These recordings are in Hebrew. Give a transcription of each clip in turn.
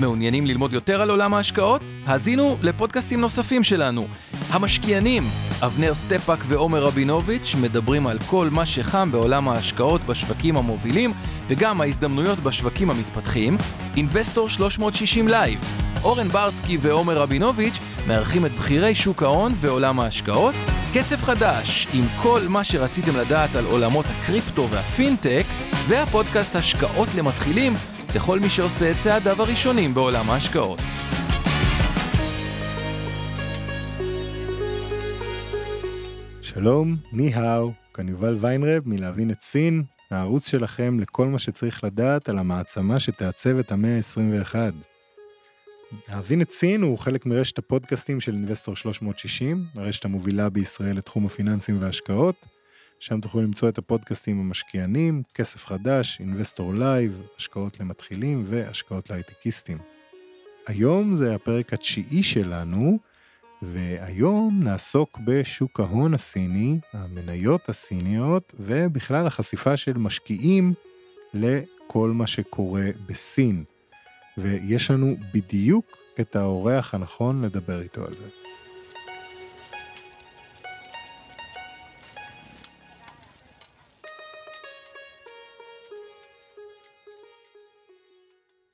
מעוניינים ללמוד יותר על עולם ההשקעות? האזינו לפודקאסטים נוספים שלנו. המשקיענים, אבנר סטפאק ועומר רבינוביץ' מדברים על כל מה שחם בעולם ההשקעות בשווקים המובילים וגם ההזדמנויות בשווקים המתפתחים. אינבסטור 360 לייב, אורן ברסקי ועומר רבינוביץ' מארחים את בכירי שוק ההון ועולם ההשקעות. כסף חדש, עם כל מה שרציתם לדעת על עולמות הקריפטו והפינטק, והפודקאסט השקעות למתחילים לכל מי שעושה את צעדיו הראשונים בעולם ההשקעות. שלום, 你好, כאן יובל ויינרב מלהבין את סין, הערוץ שלכם לכל מה שצריך לדעת על המעצמה שתעצב את המאה ה-21. להבין את סין הוא חלק מרשת הפודקאסטים של אינבסטור 360, הרשת המובילה בישראל לתחום הפיננסים וההשקעות. שם תוכלו למצוא את הפודקאסטים המשקיענים, כסף חדש, אינבסטור לייב, השקעות למתחילים והשקעות להייטקיסטים. היום זה הפרק התשיעי שלנו, והיום נעסוק בשוק ההון הסיני, המניות הסיניות, ובכלל החשיפה של משקיעים לכל מה שקורה בסין. ויש לנו בדיוק את האורח הנכון לדבר איתו על זה.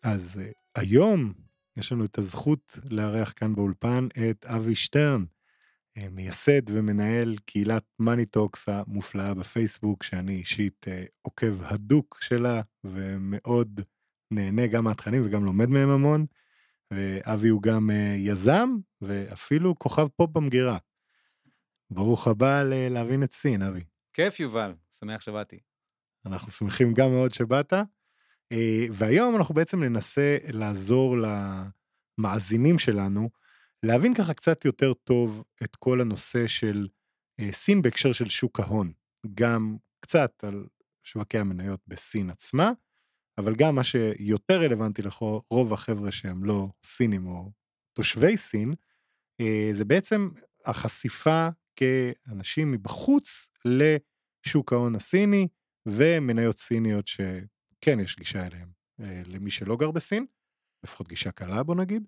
אז אה, היום יש לנו את הזכות לארח כאן באולפן את אבי שטרן, אה, מייסד ומנהל קהילת מאניטוקס המופלאה בפייסבוק, שאני אישית אה, עוקב הדוק שלה ומאוד נהנה גם מהתכנים וגם לומד מהם המון. ואבי הוא גם יזם ואפילו כוכב פופ במגירה. ברוך הבא להבין את סין, אבי. כיף, יובל, שמח שבאתי. אנחנו שמחים גם מאוד שבאת. אה, והיום אנחנו בעצם ננסה לעזור למאזינים שלנו להבין ככה קצת יותר טוב את כל הנושא של אה, סין בהקשר של שוק ההון. גם קצת על שווקי המניות בסין עצמה, אבל גם מה שיותר רלוונטי לרוב החבר'ה שהם לא סינים או תושבי סין, אה, זה בעצם החשיפה כאנשים מבחוץ לשוק ההון הסיני ומניות סיניות ש... כן יש גישה אליהם, אה, למי שלא גר בסין, לפחות גישה קלה בוא נגיד.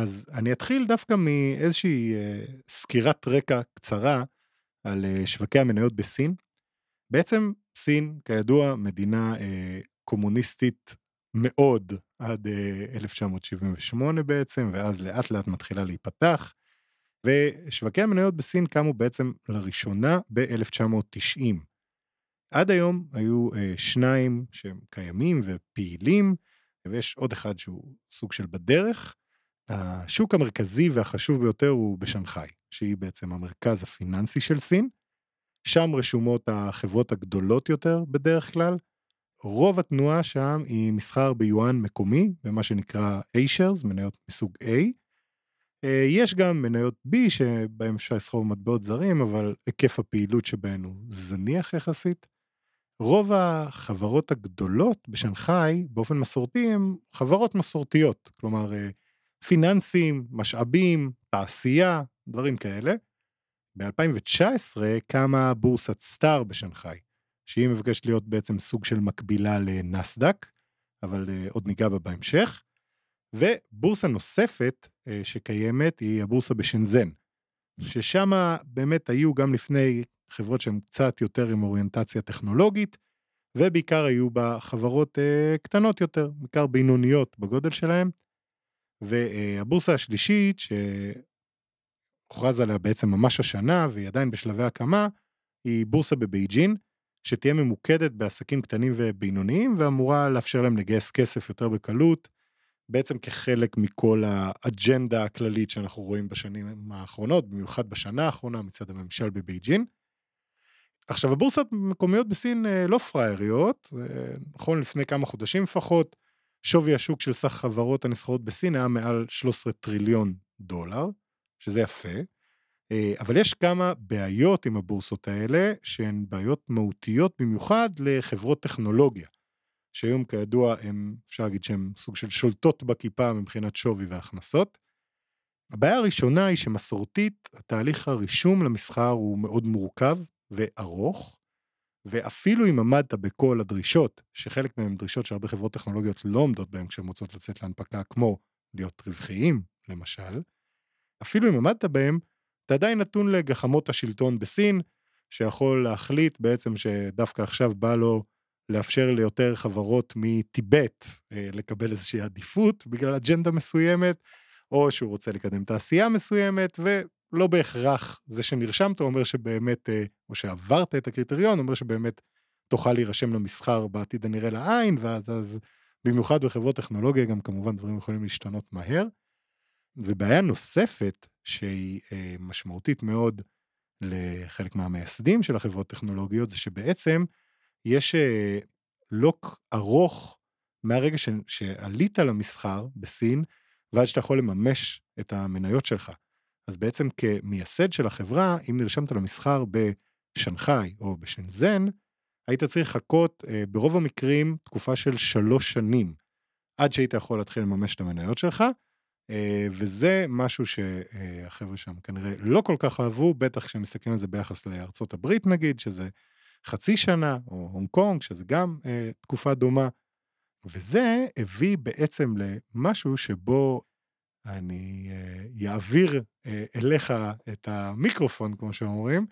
אז אני אתחיל דווקא מאיזושהי אה, סקירת רקע קצרה על אה, שווקי המניות בסין. בעצם סין, כידוע, מדינה קומוניסטית מאוד עד 1978 בעצם, ואז לאט לאט מתחילה להיפתח. ושווקי המניות בסין קמו בעצם לראשונה ב-1990. עד היום היו אה, שניים שהם קיימים ופעילים, ויש עוד אחד שהוא סוג של בדרך. השוק המרכזי והחשוב ביותר הוא בשנגחאי, שהיא בעצם המרכז הפיננסי של סין. שם רשומות החברות הגדולות יותר בדרך כלל. רוב התנועה שם היא מסחר ביואן מקומי, במה שנקרא A-shares, מניות מסוג A. אה, יש גם מניות B שבהם אפשר לסחור במטבעות זרים, אבל היקף הפעילות שבהן הוא זניח יחסית. רוב החברות הגדולות בשנגחאי באופן מסורתי הן חברות מסורתיות, כלומר אה, פיננסים, משאבים, תעשייה, דברים כאלה. ב-2019 קמה בורסת סטאר בשנגחאי, שהיא מבקשת להיות בעצם סוג של מקבילה לנסדק, אבל uh, עוד ניגע בה בהמשך. ובורסה נוספת uh, שקיימת היא הבורסה בשנזן, ששם באמת היו גם לפני חברות שהן קצת יותר עם אוריינטציה טכנולוגית, ובעיקר היו בה חברות אה, קטנות יותר, בעיקר בינוניות בגודל שלהן. והבורסה השלישית, שהוכרז עליה בעצם ממש השנה, והיא עדיין בשלבי הקמה, היא בורסה בבייג'ין, שתהיה ממוקדת בעסקים קטנים ובינוניים, ואמורה לאפשר להם לגייס כסף יותר בקלות, בעצם כחלק מכל האג'נדה הכללית שאנחנו רואים בשנים האחרונות, במיוחד בשנה האחרונה מצד הממשל בבייג'ין. עכשיו הבורסות המקומיות בסין אה, לא פראייריות, נכון לפני כמה חודשים לפחות, שווי השוק של סך חברות הנסחרות בסין היה מעל 13 טריליון דולר, שזה יפה, אה, אבל יש כמה בעיות עם הבורסות האלה, שהן בעיות מהותיות במיוחד לחברות טכנולוגיה, שהיום כידוע הם, אפשר להגיד שהן סוג של שולטות בכיפה מבחינת שווי והכנסות. הבעיה הראשונה היא שמסורתית, התהליך הרישום למסחר הוא מאוד מורכב וארוך, ואפילו אם עמדת בכל הדרישות, שחלק מהן דרישות שהרבה חברות טכנולוגיות לא עומדות בהן כשהן רוצות לצאת להנפקה, כמו להיות רווחיים, למשל, אפילו אם עמדת בהן, אתה עדיין נתון לגחמות השלטון בסין, שיכול להחליט בעצם שדווקא עכשיו בא לו לאפשר ליותר חברות מטיבט אה, לקבל איזושהי עדיפות בגלל אג'נדה מסוימת, או שהוא רוצה לקדם תעשייה מסוימת, ולא בהכרח זה שנרשמת אומר שבאמת, אה, או שעברת את הקריטריון, אומר שבאמת תוכל להירשם למסחר בעתיד הנראה לעין, ואז אז במיוחד בחברות טכנולוגיה גם כמובן דברים יכולים להשתנות מהר. ובעיה נוספת שהיא אה, משמעותית מאוד לחלק מהמייסדים של החברות טכנולוגיות, זה שבעצם יש אה, לוק ארוך מהרגע ש, שעלית למסחר בסין, ועד שאתה יכול לממש את המניות שלך. אז בעצם כמייסד של החברה, אם נרשמת למסחר בשנגחאי או בשנזן, היית צריך לחכות אה, ברוב המקרים תקופה של שלוש שנים, עד שהיית יכול להתחיל לממש את המניות שלך, אה, וזה משהו שהחבר'ה שם כנראה לא כל כך אהבו, בטח כשהם מסתכלים על זה ביחס לארצות הברית נגיד, שזה חצי שנה, או הונג קונג, שזה גם אה, תקופה דומה. וזה הביא בעצם למשהו שבו אני אעביר אליך את המיקרופון, כמו שאומרים,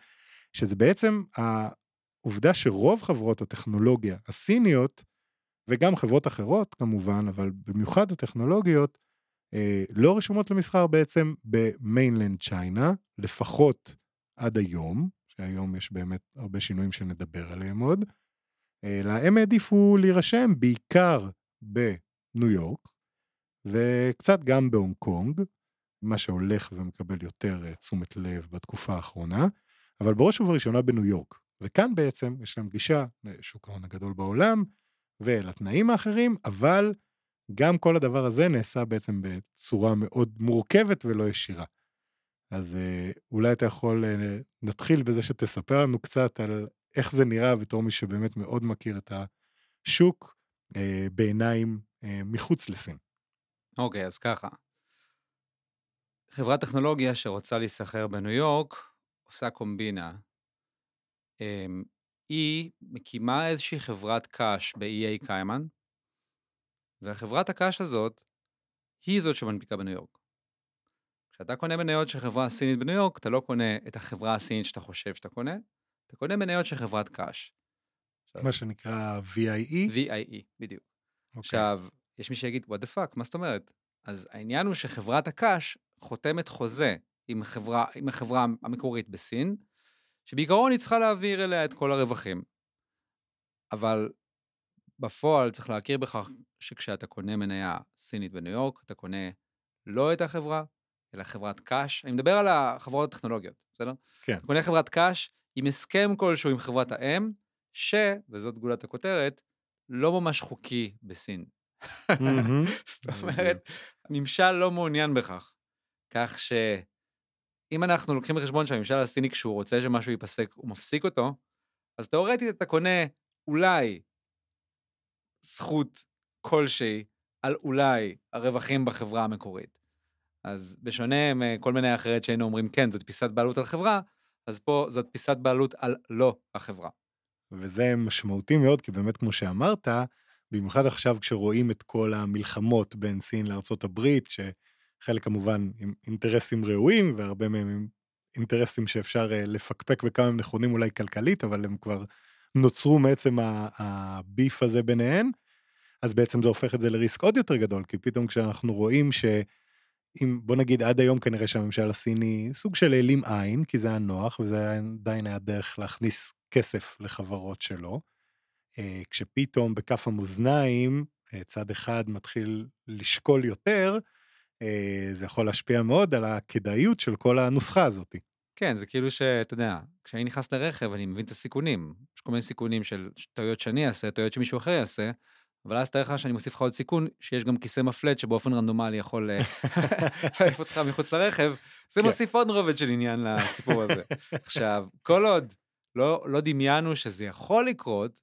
שזה בעצם העובדה שרוב חברות הטכנולוגיה הסיניות, וגם חברות אחרות כמובן, אבל במיוחד הטכנולוגיות, אה, לא רשומות למסחר בעצם במיינלנד צ'יינה, לפחות עד היום, שהיום יש באמת הרבה שינויים שנדבר עליהם עוד, אלא הם העדיפו להירשם בעיקר בניו יורק, וקצת גם בהונג קונג, מה שהולך ומקבל יותר אה, תשומת לב בתקופה האחרונה, אבל בראש ובראשונה בניו יורק. וכאן בעצם יש להם גישה לשוק ההון הגדול בעולם ולתנאים האחרים, אבל גם כל הדבר הזה נעשה בעצם בצורה מאוד מורכבת ולא ישירה. אז אה, אולי אתה יכול, אה, נתחיל בזה שתספר לנו קצת על איך זה נראה בתור מי שבאמת מאוד מכיר את השוק אה, בעיניים מחוץ לסין. אוקיי, okay, אז ככה. חברת טכנולוגיה שרוצה להיסחר בניו יורק עושה קומבינה. אמ, היא מקימה איזושהי חברת קאש ב-EA קיימן, והחברת הקש הזאת היא זאת שמנפיקה בניו יורק. כשאתה קונה מניות של חברה סינית בניו יורק, אתה לא קונה את החברה הסינית שאתה חושב שאתה קונה, אתה קונה מניות של חברת קאש. מה שנקרא VIE? VIE, בדיוק. Okay. אוקיי. עכשיו, יש מי שיגיד, what the fuck, מה זאת אומרת? אז העניין הוא שחברת הקאש חותמת חוזה עם החברה, עם החברה המקורית בסין, שבעיקרון היא צריכה להעביר אליה את כל הרווחים. אבל בפועל צריך להכיר בכך שכשאתה קונה מניה סינית בניו יורק, אתה קונה לא את החברה, אלא חברת קאש. אני מדבר על החברות הטכנולוגיות, בסדר? כן. אתה קונה חברת קאש עם הסכם כלשהו עם חברת האם, ש, וזאת גולת הכותרת, לא ממש חוקי בסין. זאת אומרת, הממשל לא מעוניין בכך. כך שאם אנחנו לוקחים בחשבון שהממשל הסיני, כשהוא רוצה שמשהו ייפסק, הוא מפסיק אותו, אז תאורטית אתה קונה אולי זכות כלשהי על אולי הרווחים בחברה המקורית. אז בשונה מכל מיני אחרת שהיינו אומרים, כן, זאת פיסת בעלות על חברה, אז פה זאת פיסת בעלות על לא החברה. וזה משמעותי מאוד, כי באמת, כמו שאמרת, במיוחד עכשיו כשרואים את כל המלחמות בין סין לארצות הברית, שחלק כמובן עם אינטרסים ראויים, והרבה מהם עם אינטרסים שאפשר אה, לפקפק בכמה הם נכונים אולי כלכלית, אבל הם כבר נוצרו מעצם הביף הזה ביניהן, אז בעצם זה הופך את זה לריסק עוד יותר גדול, כי פתאום כשאנחנו רואים ש... אם בוא נגיד עד היום כנראה שהממשל הסיני סוג של העלים עין, כי זה היה נוח וזה עדיין היה דרך להכניס כסף לחברות שלו. אה, כשפתאום בכף המאזניים אה, צד אחד מתחיל לשקול יותר, אה, זה יכול להשפיע מאוד על הכדאיות של כל הנוסחה הזאת. כן, זה כאילו שאתה יודע, כשאני נכנס לרכב אני מבין את הסיכונים. יש כל מיני סיכונים של טעויות שאני אעשה, טעויות שמישהו אחר יעשה, אבל אז תאר לך שאני מוסיף לך עוד סיכון, שיש גם כיסא מפלט שבאופן רנדומלי יכול להעיף אותך מחוץ לרכב, זה כן. מוסיף עוד רובד של עניין לסיפור הזה. עכשיו, כל עוד לא, לא דמיינו שזה יכול לקרות,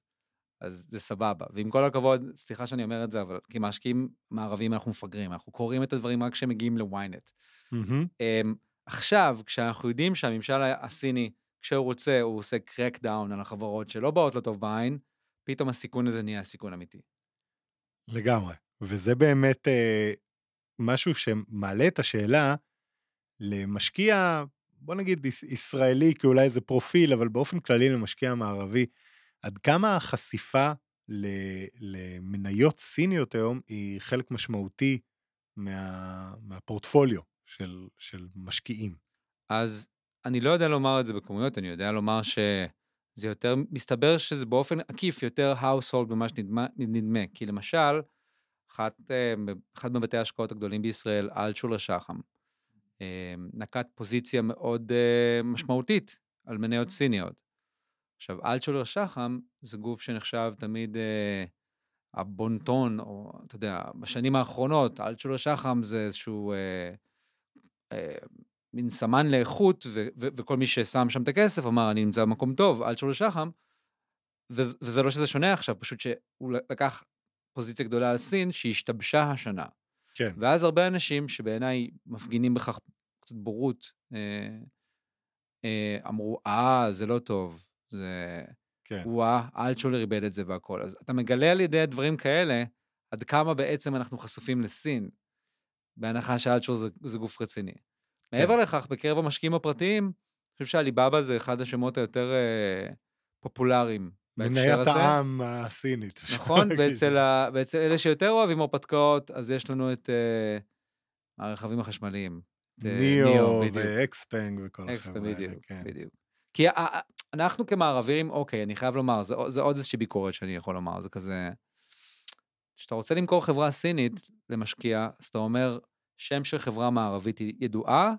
אז זה סבבה. ועם כל הכבוד, סליחה שאני אומר את זה, אבל כמשקיעים מערבים אנחנו מפגרים, אנחנו קוראים את הדברים רק כשהם מגיעים ל-ynet. Um, עכשיו, כשאנחנו יודעים שהממשל הסיני, כשהוא רוצה, הוא עושה קרק דאון על החברות שלא באות לו טוב בעין, פתאום הסיכון הזה נהיה סיכון אמיתי. לגמרי. וזה באמת אה, משהו שמעלה את השאלה למשקיע, בוא נגיד יש- ישראלי, כי אולי זה פרופיל, אבל באופן כללי למשקיע מערבי, עד כמה החשיפה למניות סיניות היום היא חלק משמעותי מה, מהפורטפוליו של, של משקיעים. אז אני לא יודע לומר את זה בכמויות, אני יודע לומר שזה יותר, מסתבר שזה באופן עקיף יותר household ממה שנדמה, נדמה. כי למשל, אחת, אה, אחד מבתי ההשקעות הגדולים בישראל, אלטשולר שחם, אה, נקט פוזיציה מאוד אה, משמעותית על מניות סיניות. עכשיו, אלטשולר שחם זה גוף שנחשב תמיד אה, הבונטון, או אתה יודע, בשנים האחרונות, אלטשולר שחם זה איזשהו... אה, אה, מין סמן לאיכות, ו- ו- וכל מי ששם שם את הכסף אמר, אני נמצא במקום טוב, אל תשאלו שחם. ו- וזה לא שזה שונה עכשיו, פשוט שהוא לקח פוזיציה גדולה על סין, שהשתבשה השנה. כן. ואז הרבה אנשים שבעיניי מפגינים בכך קצת בורות, אה, אה, אמרו, אה, זה לא טוב, זה... כן. וואה, אלטשולר איבד את זה והכל. אז אתה מגלה על ידי הדברים כאלה, עד כמה בעצם אנחנו חשופים לסין, בהנחה שאלטשולר זה, זה גוף רציני. כן. מעבר לכך, בקרב המשקיעים הפרטיים, אני חושב שעליבאבא זה אחד השמות היותר אה, פופולריים בהקשר מניית הזה. העם הסינית. נכון. ואצל, ה... ואצל אלה שיותר אוהבים הרפתקאות, אז יש לנו את אה, הרכבים החשמליים. אה, ניאו. ואקספנג וכל החבר'ה האלה, בדיוק, כן. בדיוק. כי אנחנו כמערבים, אוקיי, אני חייב לומר, זה, זה עוד איזושהי ביקורת שאני יכול לומר, זה כזה... כשאתה רוצה למכור חברה סינית למשקיע, אז אתה אומר, שם של חברה מערבית היא ידועה,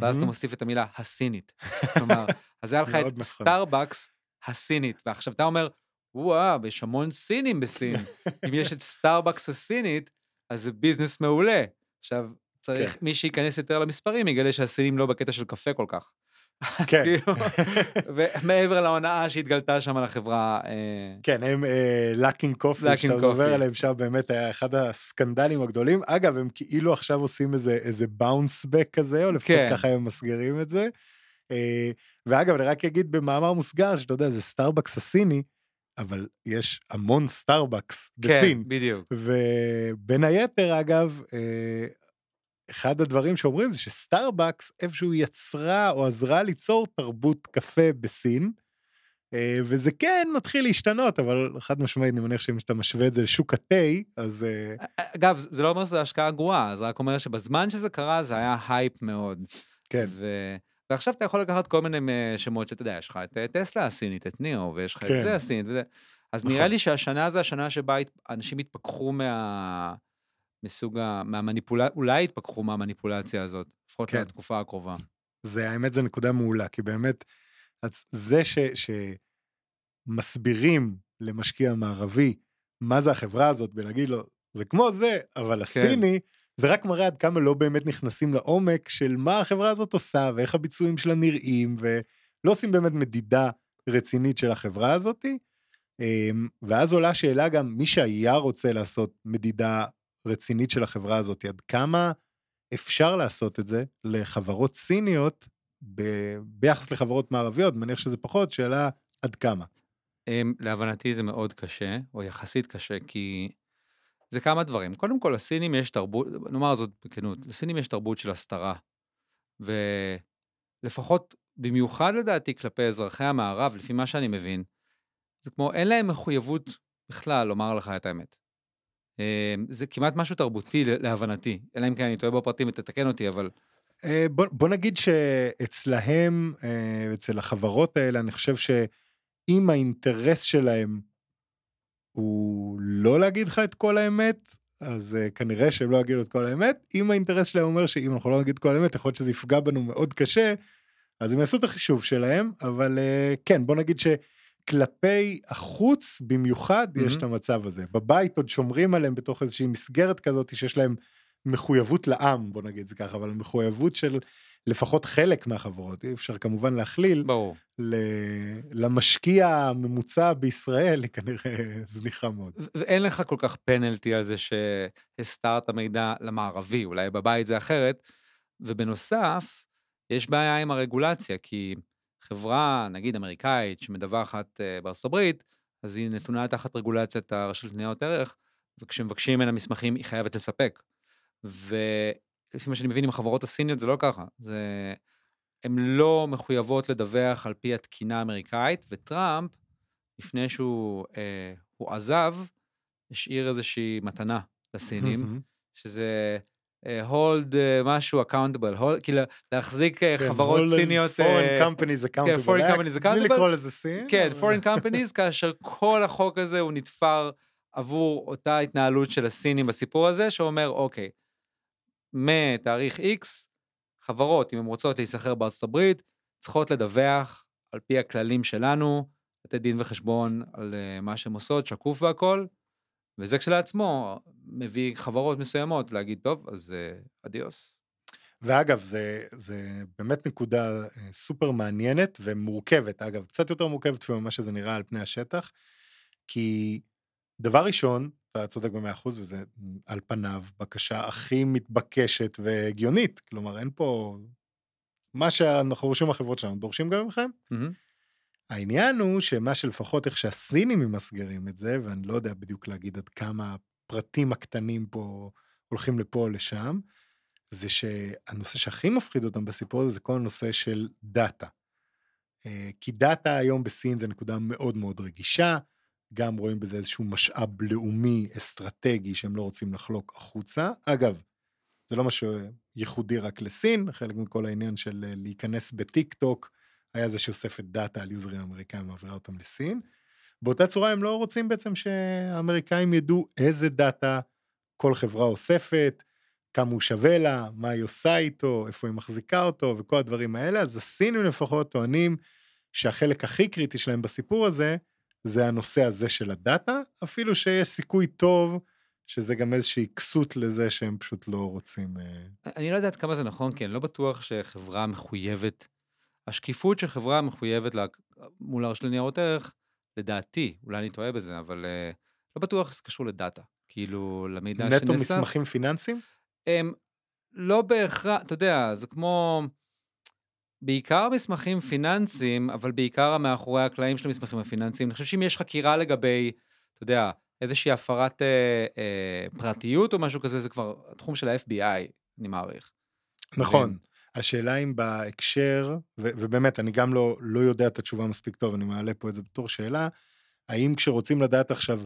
ואז אתה. מוסיף את המילה הסינית. כלומר, אז היה לך את נכון. סטארבקס הסינית, ועכשיו אתה אומר, וואו, יש המון סינים בסין. אם יש את סטארבקס הסינית, אז זה ביזנס מעולה. עכשיו, צריך, כן. מי שייכנס יותר למספרים יגלה שהסינים לא בקטע של קפה כל כך. כן. כאילו, ומעבר להונאה שהתגלתה שם על החברה, אה, כן, הם Luckin Coffee, Luckin שאתה מדבר. עליהם שם, באמת היה אחד הסקנדלים הגדולים. אגב, הם כאילו עכשיו עושים איזה, bounce back כזה, או לפחות כן. ככה הם מסגירים את זה. אה, ואגב, אני רק אגיד במאמר מוסגר, שאתה יודע, זה סטארבקס הסיני, אבל יש המון סטארבקס בסין. כן, בדיוק. ובין היתר, אגב, אה, אחד הדברים שאומרים זה שסטארבקס איפשהו יצרה או עזרה ליצור תרבות קפה בסין, אה, וזה כן מתחיל להשתנות, אבל חד משמעית, אני מניח שאם אתה משווה את זה לשוק התה, אז אה, אגב, זה לא אומר שזו השקעה גרועה, זה רק אומר שבזמן שזה קרה זה היה הייפ מאוד. כן, ו... ועכשיו אתה יכול לקחת כל מיני אה, שמות שאתה יודע, יש לך את אה, טסלה הסינית, את ניאו, ויש לך כן. את זה הסינית וזה. אז נכון. נראה לי שהשנה זה השנה שבה אנשים התפכחו מה... מסוג ה... מהמניפולציה, אולי התפכחו מהמניפולציה הזאת, לפחות כן. לתקופה הקרובה. זה האמת זו נקודה מעולה, כי באמת, זה ש, שמסבירים למשקיע מערבי מה זה החברה הזאת, ולהגיד לו, זה כמו זה, אבל הסיני, זה רק מראה עד כמה לא באמת נכנסים לעומק של מה החברה הזאת עושה, ואיך הביצועים שלה נראים, ולא עושים באמת מדידה רצינית של החברה הזאת. אמ, ואז עולה השאלה גם, מי שהיה רוצה לעשות מדידה רצינית של החברה הזאת, עד כמה אפשר לעשות את זה לחברות סיניות ב- ביחס לחברות מערביות, מניח שזה פחות, שאלה עד כמה. אמ, להבנתי זה מאוד קשה, או יחסית קשה, כי זה כמה דברים. קודם כל, לסינים יש תרבות, נאמר זאת בכנות, לסינים יש תרבות של הסתרה. ולפחות, במיוחד לדעתי כלפי אזרחי המערב, לפי מה שאני מבין, זה כמו, אין להם מחויבות בכלל לומר לך את האמת. אמ, זה כמעט משהו תרבותי להבנתי, אלא אם כן אני טועה בפרטים ותתקן אותי, אבל אה, בוא, בוא נגיד שאצלהם, אה, אצל החברות האלה, אני חושב שאם האינטרס שלהם הוא לא להגיד לך את כל האמת, אז uh, כנראה שהם לא יגידו את כל האמת. אם האינטרס שלהם אומר שאם אנחנו לא נגיד את כל האמת, יכול להיות שזה יפגע בנו מאוד קשה, אז הם יעשו את החישוב שלהם, אבל uh, כן, בוא נגיד שכלפי החוץ במיוחד יש מהמם. את המצב הזה. בבית עוד שומרים עליהם בתוך איזושהי מסגרת כזאת שיש להם מחויבות לעם, בוא נגיד זה ככה, אבל מחויבות של לפחות חלק מהחברות, אי אפשר כמובן להכליל, ברור. ל- למשקיע הממוצע בישראל היא כנראה זניחה מאוד. ואין לך כל כך פנלטי על זה שהסתרת מידע למערבי, אולי בבית זה אחרת. ובנוסף, יש בעיה עם הרגולציה, כי חברה, נגיד אמריקאית, שמדווחת אה, בארצות הברית, אז היא נתונה תחת רגולציית הרשות לניירות ערך, וכשמבקשים ממנה מסמכים היא חייבת לספק. ולפי מה שאני מבין עם החברות הסיניות זה לא ככה, זה... הן לא מחויבות לדווח על פי התקינה האמריקאית, וטראמפ, לפני שהוא אה, הוא עזב, השאיר איזושהי מתנה לסינים, שזה אה, hold אה, משהו accountable, hold, כאילו להחזיק אה, כן, חברות סיניות, foreign אה, companies accountable, foreign companies בלי accountable. לקרוא לזה סין. כן, foreign companies, כאשר כל החוק הזה הוא נתפר עבור אותה התנהלות של הסינים בסיפור הזה, שאומר, אוקיי, מתאריך X, חברות, אם הן רוצות להיסחר בארצות הברית, צריכות לדווח על פי הכללים שלנו, לתת דין וחשבון על אה, מה שהן עושות, שקוף והכול, וזה כשלעצמו מביא חברות מסוימות להגיד, טוב, אז אה, אדיוס. ואגב, זה, זה באמת נקודה אה, סופר מעניינת ומורכבת, אגב, קצת יותר מורכבת ממה שזה נראה על פני השטח, כי דבר ראשון, אתה צודק במאה אחוז, וזה על פניו בקשה הכי מתבקשת והגיונית, כלומר, אין פה... מה שאנחנו דורשים מהחברות שלנו, דורשים גם מכם. מהמם. העניין הוא שמה שלפחות איך שהסינים ממסגרים את זה, ואני לא יודע בדיוק להגיד עד כמה הפרטים הקטנים פה הולכים לפה או לשם, זה שהנושא שהכי מפחיד אותם בסיפור הזה זה כל הנושא של דאטה. כי דאטה היום בסין זה נקודה מאוד מאוד רגישה, גם רואים בזה איזשהו משאב לאומי אסטרטגי שהם לא רוצים לחלוק החוצה. אגב, זה לא משהו ייחודי רק לסין, חלק מכל העניין של אה, להיכנס בטיק טוק, היה זה שאוספת דאטה על יוזרים אמריקאים ומעבירה אותם לסין. באותה צורה הם לא רוצים בעצם שהאמריקאים ידעו איזה דאטה כל חברה אוספת, כמה הוא שווה לה, מה היא עושה איתו, איפה היא מחזיקה אותו וכל הדברים האלה, אז הסינים לפחות טוענים שהחלק הכי קריטי שלהם בסיפור הזה, זה הנושא הזה של הדאטה, אפילו שיש סיכוי טוב שזה גם איזושהי כסות לזה שהם פשוט לא רוצים... אה, אני לא יודע עד כמה זה נכון, כי אני לא בטוח שחברה מחויבת, השקיפות שחברה מחויבת לה, מול הרשות לניירות ערך, לדעתי, אולי אני טועה בזה, אבל uh, לא בטוח שזה קשור לדאטה. כאילו, למידע שנאסף. נטו מסמכים פיננסיים? הם לא בהכרח, אתה יודע, זה כמו... בעיקר מסמכים פיננסיים, אבל בעיקר מאחורי הקלעים של המסמכים הפיננסיים. אני חושב שאם יש חקירה לגבי, אתה יודע, איזושהי הפרת אה, אה, פרטיות או משהו כזה, זה כבר התחום של ה-FBI, אני מעריך. נכון. השאלה אם בהקשר, ו- ובאמת, אני גם לא, לא יודע את התשובה מספיק טוב, אני מעלה פה את זה בתור שאלה, האם כשרוצים לדעת עכשיו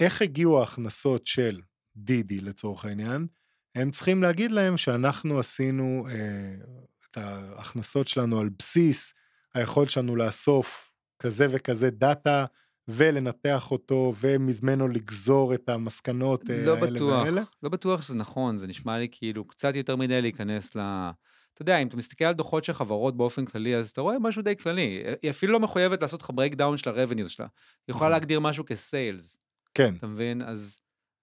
איך הגיעו ההכנסות של דידי לצורך העניין, הם צריכים להגיד להם שאנחנו עשינו אה, את ההכנסות שלנו על בסיס היכולת שלנו לאסוף כזה וכזה דאטה ולנתח אותו ומזמנו לגזור את המסקנות אה, לא האלה בטוח, והאלה. לא בטוח שזה נכון, זה נשמע לי כאילו קצת יותר מדי להיכנס ל... אתה יודע, אם אתה מסתכל על דוחות של חברות באופן כללי, אז אתה רואה משהו די כללי. היא אפילו לא מחויבת לעשות לך breakdown של ה-revenue שלה. היא יכולה נכון. להגדיר משהו כ sales, כן, אתה מבין? אז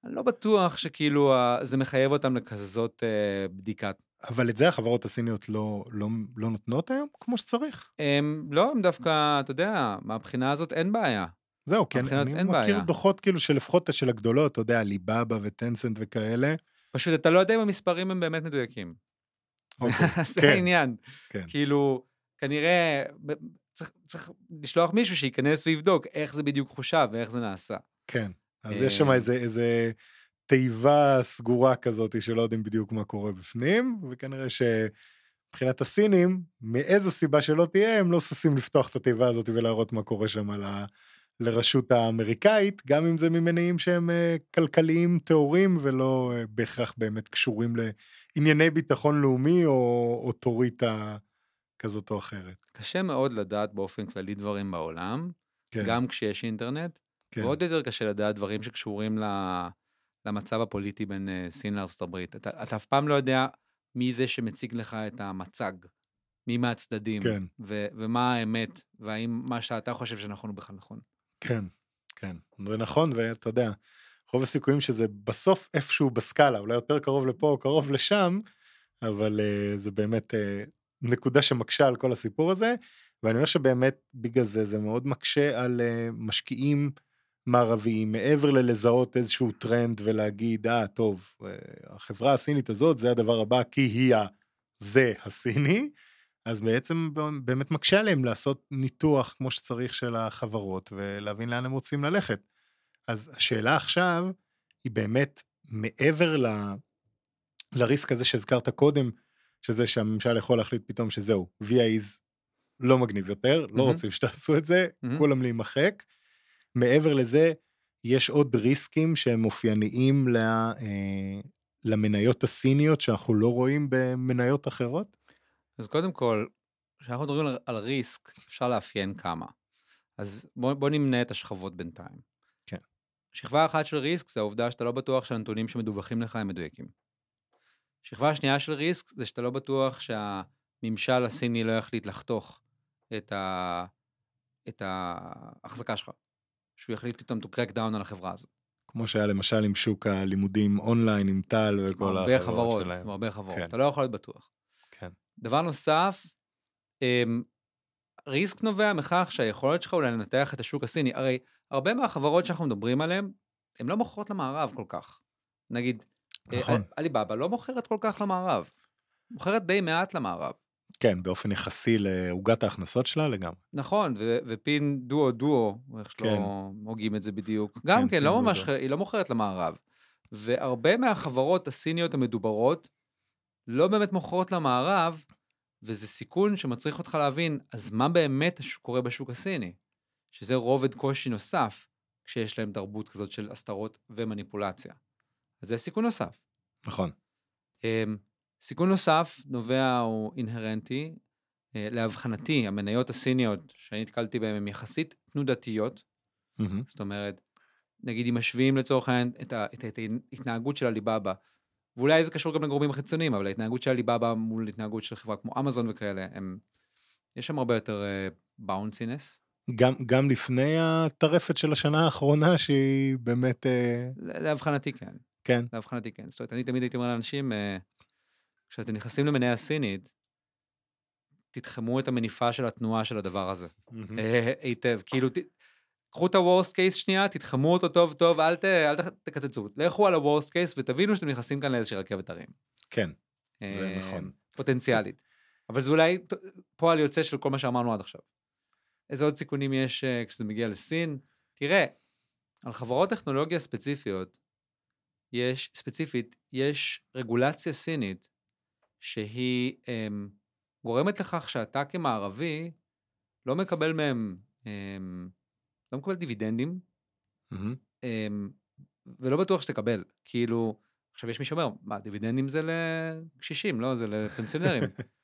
אני לא בטוח שכאילו ה- זה מחייב אותם לכזאת אה, בדיקה. אבל את זה החברות הסיניות לא, לא, לא נותנות היום כמו שצריך. הם לא, הם דווקא, אתה יודע, מהבחינה הזאת אין בעיה. זהו, כן, אני אין מכיר בעיה. דוחות כאילו שלפחות של הגדולות, אתה יודע, ליבאבא וטנסנט וכאלה. פשוט אתה לא יודע אם המספרים הם באמת מדויקים. זה- אוקיי, כן, העניין. כן. כאילו, כנראה צריך, צריך לשלוח מישהו שייכנס ויבדוק איך זה בדיוק חושב ואיך זה נעשה. כן, אז יש שם אה, איזה, איזה תיבה סגורה כזאת שלא יודעים בדיוק מה קורה בפנים, וכנראה שמבחינת הסינים, מאיזו סיבה שלא תהיה, הם לא ששים לפתוח את התיבה הזאת ולהראות מה קורה שם על ה... לרשות האמריקאית, גם אם זה ממניעים שהם אה, כלכליים טהורים ולא אה, בהכרח באמת קשורים לענייני ביטחון לאומי או אוטוריטה כזאת או אחרת. קשה מאוד לדעת באופן כללי דברים בעולם, כן, גם כשיש אינטרנט, כן. ועוד יותר קשה לדעת דברים שקשורים ל- למצב הפוליטי בין אה, סין לארצות הברית. אתה, אתה אף פעם לא יודע מי זה שמציג לך את המצג, מי מהצדדים, כן. ו- ומה האמת, והאם מה שאתה חושב שנכון הוא בכלל נכון. כן, כן, זה נכון, ואתה יודע, רוב הסיכויים שזה בסוף איפשהו בסקאלה, אולי יותר קרוב לפה או קרוב לשם, אבל uh, זה באמת uh, נקודה שמקשה על כל הסיפור הזה, ואני אומר שבאמת בגלל זה זה מאוד מקשה על uh, משקיעים מערביים, מעבר ללזהות איזשהו טרנד ולהגיד, אה, טוב, uh, החברה הסינית הזאת זה הדבר הבא כי היא זה הסיני, אז בעצם באמת מקשה עליהם לעשות ניתוח כמו שצריך של החברות ולהבין לאן הם רוצים ללכת. אז השאלה עכשיו היא באמת מעבר ל... לריסק הזה שהזכרת קודם, שזה שהממשל יכול להחליט פתאום שזהו, VI's לא מגניב יותר, לא mm-hmm. רוצים שתעשו את זה, mm-hmm. כולם להימחק. מעבר לזה, יש עוד ריסקים שהם אופייניים ל, אה, למניות הסיניות שאנחנו לא רואים במניות אחרות? אז קודם כל, כשאנחנו מדברים על, על ריסק, אפשר לאפיין כמה. אז בוא, בוא נמנה את השכבות בינתיים. שכבה אחת של ריסק זה העובדה שאתה לא בטוח שהנתונים שמדווחים לך הם מדויקים. שכבה שנייה של ריסק זה שאתה לא בטוח שהממשל הסיני לא יחליט לחתוך את, ה... את ההחזקה שלך. שהוא יחליט פתאום to crack down על החברה הזאת. כמו שהיה למשל עם שוק הלימודים אונליין, עם טל וכל החברות חברות, שלהם. עם הרבה חברות, כן. אתה לא יכול להיות בטוח. כן. דבר נוסף, אמ, ריסק נובע מכך שהיכולת שלך אולי לנתח את השוק הסיני, הרי הרבה מהחברות שאנחנו מדברים עליהן, הן לא מוכרות למערב כל כך. נגיד, אה, נכון. עליבאבא לא מוכרת כל כך למערב, מוכרת די מעט למערב. כן, באופן יחסי לעוגת ההכנסות שלה לגמרי. נכון, ו- ופין דואו דואו, איך שלא כן. הוגים את זה בדיוק, גם כן, כן לא ממש, היא לא מוכרת למערב. והרבה מהחברות הסיניות המדוברות לא באמת מוכרות למערב, וזה סיכון שמצריך אותך להבין, אז מה באמת קורה בשוק הסיני? שזה רובד קושי נוסף, כשיש להם תרבות כזאת של הסתרות ומניפולציה. אז זה סיכון נוסף. נכון. אמ, סיכון נוסף נובע הוא אינהרנטי. אה, להבחנתי, המניות הסיניות שאני נתקלתי בהן הן יחסית תנודתיות. Mm-hmm. זאת אומרת, נגיד אם משווים לצורך העניין את, את, את ההתנהגות של הליבאבא, ואולי זה קשור גם לגורמים החיצוניים, אבל ההתנהגות של הליבאבא מול התנהגות של חברה כמו אמזון וכאלה, הם, יש שם הרבה יותר באונסינס. Uh, גם, גם לפני הטרפת של השנה האחרונה שהיא באמת... Uh... להבחנתי כן. כן. להבחנתי כן. זאת אומרת, אני תמיד הייתי אומר לאנשים, uh, כשאתם נכנסים למניה הסינית, תתחמו את המניפה של התנועה של הדבר הזה. אה, היטב. כאילו, קחו את ה-Worst case שנייה, תתחמו אותו טוב טוב, אל, ת, אל תקצצו. לכו על ה-Worst case ותבינו שאתם נכנסים כאן לאיזושהי רכבת הרים. כן, זה אה, נכון. פוטנציאלית. אבל זה אולי פועל יוצא של כל מה שאמרנו עד עכשיו. איזה עוד סיכונים יש uh, כשזה מגיע לסין? תראה, על חברות טכנולוגיה ספציפיות, יש, ספציפית, יש רגולציה סינית שהיא um, גורמת לכך שאתה כמערבי לא מקבל מהם, um, לא מקבל דיבידנדים, mm-hmm. um, ולא בטוח שתקבל. כאילו, עכשיו יש מי שאומר, מה, דיבידנדים זה לקשישים, לא? זה לפנסיונרים.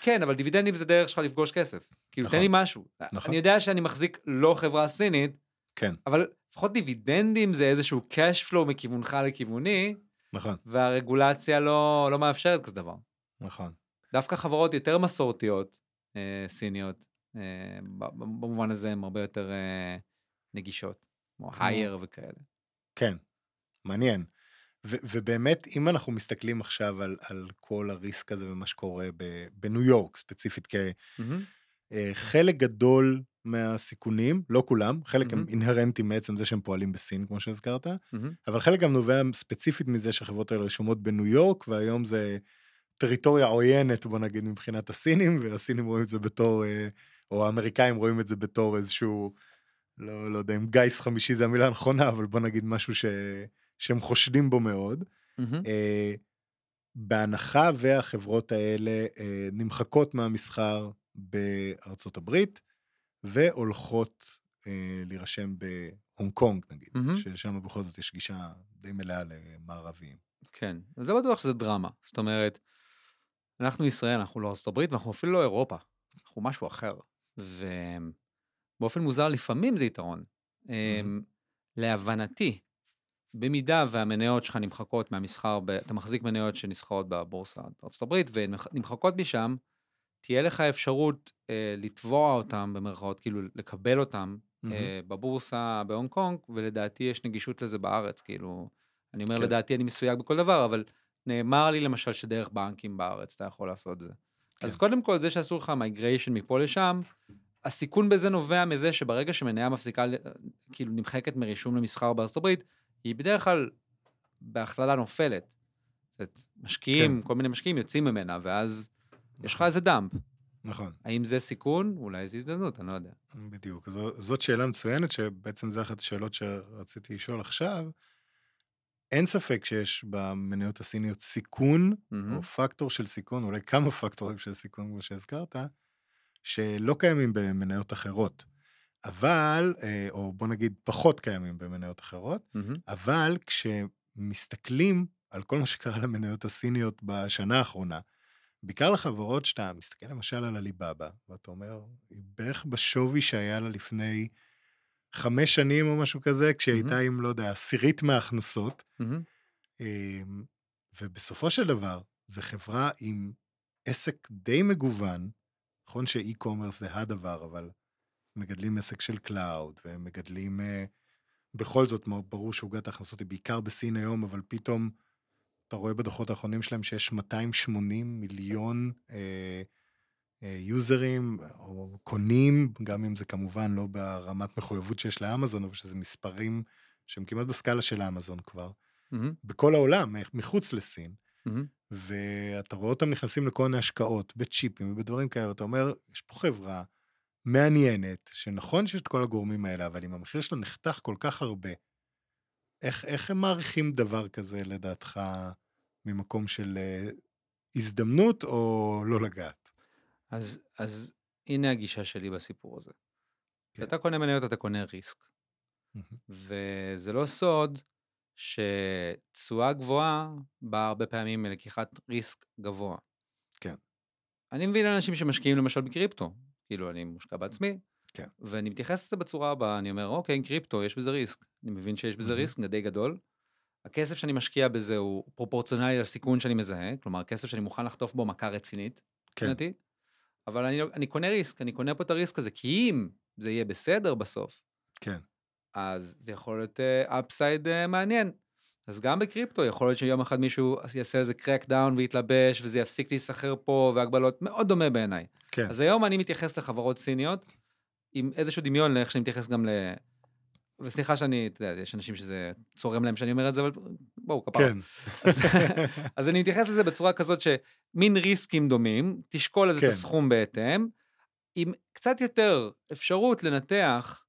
כן, אבל דיבידנדים זה דרך שלך לפגוש כסף. כאילו, נכון, תן לי משהו. נכון. אני יודע שאני מחזיק לא חברה סינית, כן. אבל לפחות דיבידנדים זה איזשהו cash flow מכיוונך לכיווני, נכון. והרגולציה לא, לא מאפשרת כזה דבר. נכון. דווקא חברות יותר מסורתיות, אה, סיניות, אה, במובן הזה הן הרבה יותר אה, נגישות, כמו הייר וכאלה. כן, מעניין. ו- ובאמת, אם אנחנו מסתכלים עכשיו על, על כל הריסק הזה ומה שקורה בניו יורק, ספציפית כחלק mm-hmm. גדול מהסיכונים, לא כולם, חלק mm-hmm. הם אינהרנטים מעצם זה שהם פועלים בסין, כמו שהזכרת, mm-hmm. אבל חלק גם נובע ספציפית מזה שהחברות האלה רשומות בניו יורק, והיום זה טריטוריה עוינת, בוא נגיד, מבחינת הסינים, והסינים רואים את זה בתור, אה, או האמריקאים רואים את זה בתור איזשהו, לא, לא יודע אם גיס חמישי זה המילה הנכונה, אבל בוא נגיד משהו ש, שהם חושדים בו מאוד. Mm-hmm. בהנחה והחברות האלה אה, נמחקות מהמסחר בארצות הברית, והולכות אה, להירשם בהונג קונג נגיד, mm-hmm. ששם בכל זאת יש גישה די מלאה למערביים. כן, אז לא בטוח שזה דרמה. זאת אומרת, אנחנו ישראל, אנחנו לא ארצות הברית, ואנחנו אפילו לא אירופה. אנחנו משהו אחר. ובאופן מוזר, לפעמים זה יתרון. Mm-hmm. להבנתי, במידה והמניות שלך נמחקות מהמסחר, ב... אתה מחזיק מניות שנסחרות בבורסה הברית, והן נמחקות משם, תהיה לך אפשרות אה, לתבוע אותם, במרכאות, כאילו לקבל אותם mm-hmm. אה, בבורסה בהונג קונג, ולדעתי יש נגישות לזה בארץ, כאילו, אני אומר כן. לדעתי אני מסויג בכל דבר, אבל נאמר לי למשל שדרך בנקים בארץ אתה יכול לעשות את זה. אז כן. קודם כל, זה שעשו לך migration מפה לשם, הסיכון בזה נובע מזה שברגע שמניה מפסיקה, ל- כאילו נמחקת מרישום למסחר בארצות הברית, היא בדרך כלל בהכללה נופלת. זאת משקיעים, כן. כל מיני משקיעים יוצאים ממנה, ואז יש לך איזה דאמפ. נכון, האם זה סיכון? אולי זו הזדמנות, אני לא יודע. בדיוק. זו, זאת שאלה מצוינת, שבעצם זו אחת השאלות שרציתי לשאול עכשיו. אין ספק שיש במניות הסיניות סיכון, מהמם. או פקטור של סיכון, אולי כמה פקטורים של סיכון, כמו שהזכרת, שלא קיימים במניות אחרות. אבל, אה, או בוא נגיד פחות קיימים במניות אחרות, מהמם. אבל כשמסתכלים על כל מה שקרה למניות הסיניות בשנה האחרונה, בעיקר לחברות שאתה מסתכל למשל על הליבאבא, ואתה אומר, היא בערך בשווי שהיה לה לפני חמש שנים או משהו כזה, כשהיא הייתה מהמם. עם, לא יודע, עשירית מההכנסות. אמ, ובסופו של דבר, זו חברה עם עסק די מגוון, נכון ש e-commerce זה הדבר, אבל מגדלים עסק של cloud, והם מגדלים, אה, בכל זאת, ברור שעוגת ההכנסות היא בעיקר בסין היום, אבל פתאום אתה רואה בדוחות האחרונים שלהם שיש 280 מיליון אה, אה, יוזרים, או קונים, גם אם זה כמובן לא ברמת מחויבות שיש לאמזון, אבל שזה מספרים שהם כמעט בסקאלה של האמזון כבר. מהמם. בכל העולם, מחוץ לסין, מהמם. ואתה רואה אותם נכנסים לכל מיני השקעות, בצ'יפים ובדברים כאלה, אתה אומר, יש פה חברה מעניינת, שנכון שיש את כל הגורמים האלה, אבל אם המחיר שלה נחתך כל כך הרבה, איך, איך הם מעריכים דבר כזה, לדעתך, ממקום של אה, הזדמנות או לא לגעת? אז, אז הנה הגישה שלי בסיפור הזה. כן. כשאתה קונה מניות, אתה קונה ריסק. וזה לא סוד שתשואה גבוהה באה הרבה פעמים מלקיחת ריסק גבוה. כן. אני מבין אנשים שמשקיעים למשל בקריפטו, כאילו אני מושקע בעצמי, כן. ואני מתייחס לזה בצורה הבאה, אני אומר, אוקיי, קריפטו, יש בזה ריסק. אני מבין שיש בזה מהמם. ריסק די גדול. הכסף שאני משקיע בזה הוא פרופורציונלי לסיכון שאני מזהה, כלומר, כסף שאני מוכן לחטוף בו מכה רצינית, כן, מבחינתי. אבל אני, לא- אני קונה ריסק, אני קונה פה את הריסק הזה, כי אם זה יהיה בסדר בסוף, כן, אז זה יכול להיות upside uh, מעניין. אז גם בקריפטו יכול להיות שיום אחד מישהו יעשה איזה crackdown ויתלבש וזה יפסיק להיסחר פה והגבלות מאוד דומה בעיניי. כן, אז היום אני מתייחס לחברות סיניות עם איזשהו דמיון לאיך שאני מתייחס גם ל... וסליחה שאני, אתה יודע, יש אנשים שזה צורם להם שאני אומר את זה, אבל בואו, כפרה. כן, אז, אז אני מתייחס לזה בצורה כזאת שמין ריסקים דומים, תשקול לזה כן. את הסכום בהתאם, עם קצת יותר אפשרות לנתח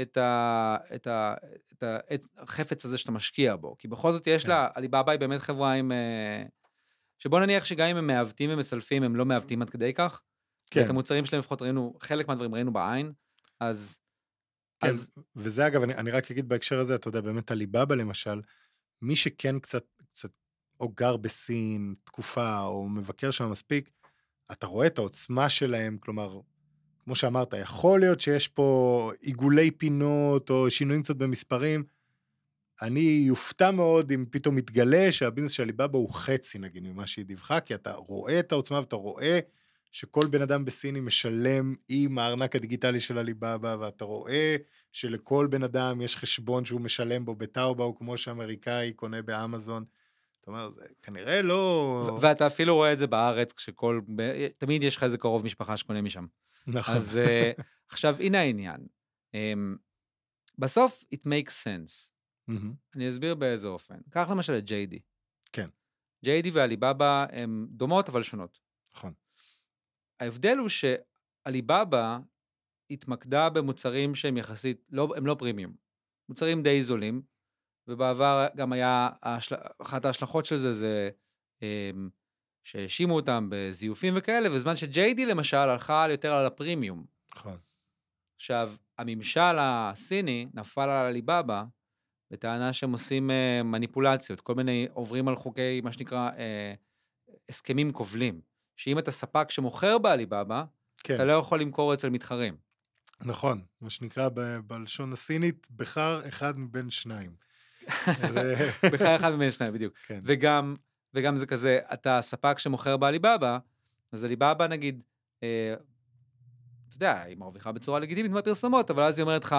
את, ה, את, ה, את, ה, את החפץ הזה שאתה משקיע בו. כי בכל זאת יש כן. לה, עליבאבא היא באמת חברה עם... אה, שבוא נניח שגם אם הם מעוותים ומסלפים, הם לא מעוותים עד כדי כך. כן. את המוצרים שלהם לפחות ראינו, חלק מהדברים ראינו בעין, אז... כן, אז וזה אגב, אני, אני רק אגיד בהקשר הזה, אתה יודע, באמת עליבאבא למשל, מי שכן קצת, קצת, או גר בסין תקופה, או מבקר שם מספיק, אתה רואה את העוצמה שלהם, כלומר, כמו שאמרת, יכול להיות שיש פה עיגולי פינות, או שינויים קצת במספרים. אני יופתע מאוד אם פתאום יתגלה שהביזנס של עליבאבא הוא חצי, נגיד, ממה שהיא דיווחה, כי אתה רואה את העוצמה ואתה רואה שכל בן אדם בסיני משלם עם הארנק הדיגיטלי של עליבאבא, ואתה רואה שלכל בן אדם יש חשבון שהוא משלם בו בטאובאו, כמו שאמריקאי קונה באמזון. אתה אומר, זה כנראה לא... ואתה אפילו רואה את זה בארץ, כשכל... תמיד יש לך איזה קרוב משפחה שקונה משם. נכון. אז אה, עכשיו, הנה העניין. אמ, בסוף, it makes sense. מהמם. אני אסביר באיזה אופן. קח למשל את JD. כן. JD ועליבאבא הן דומות אבל שונות. נכון. ההבדל הוא שעליבאבא התמקדה במוצרים שהם יחסית, לא, הם לא פרימיום. מוצרים די זולים, ובעבר גם היה, ההשל... אחת ההשלכות של זה זה אמ, שהאשימו אותם בזיופים וכאלה, בזמן ש-JD למשל הלכה יותר על הפרימיום. נכון. עכשיו, הממשל הסיני נפל על עליבאבא בטענה שהם עושים אה, מניפולציות, כל מיני, עוברים על חוקי, מה שנקרא, אה, הסכמים כובלים. שאם אתה ספק שמוכר בעליבאבא, כן, אתה לא יכול למכור אצל מתחרים. נכון. מה שנקרא ב- בלשון הסינית, בחר אחד מבין שניים. בכלל אחד מבין שניים, בדיוק. כן. וגם, וגם זה כזה, אתה ספק שמוכר בעליבאבא, אז עליבאבא נגיד, אה, אתה יודע, היא מרוויחה בצורה לגיטימית מהפרסומות, אבל אז היא אומרת לך,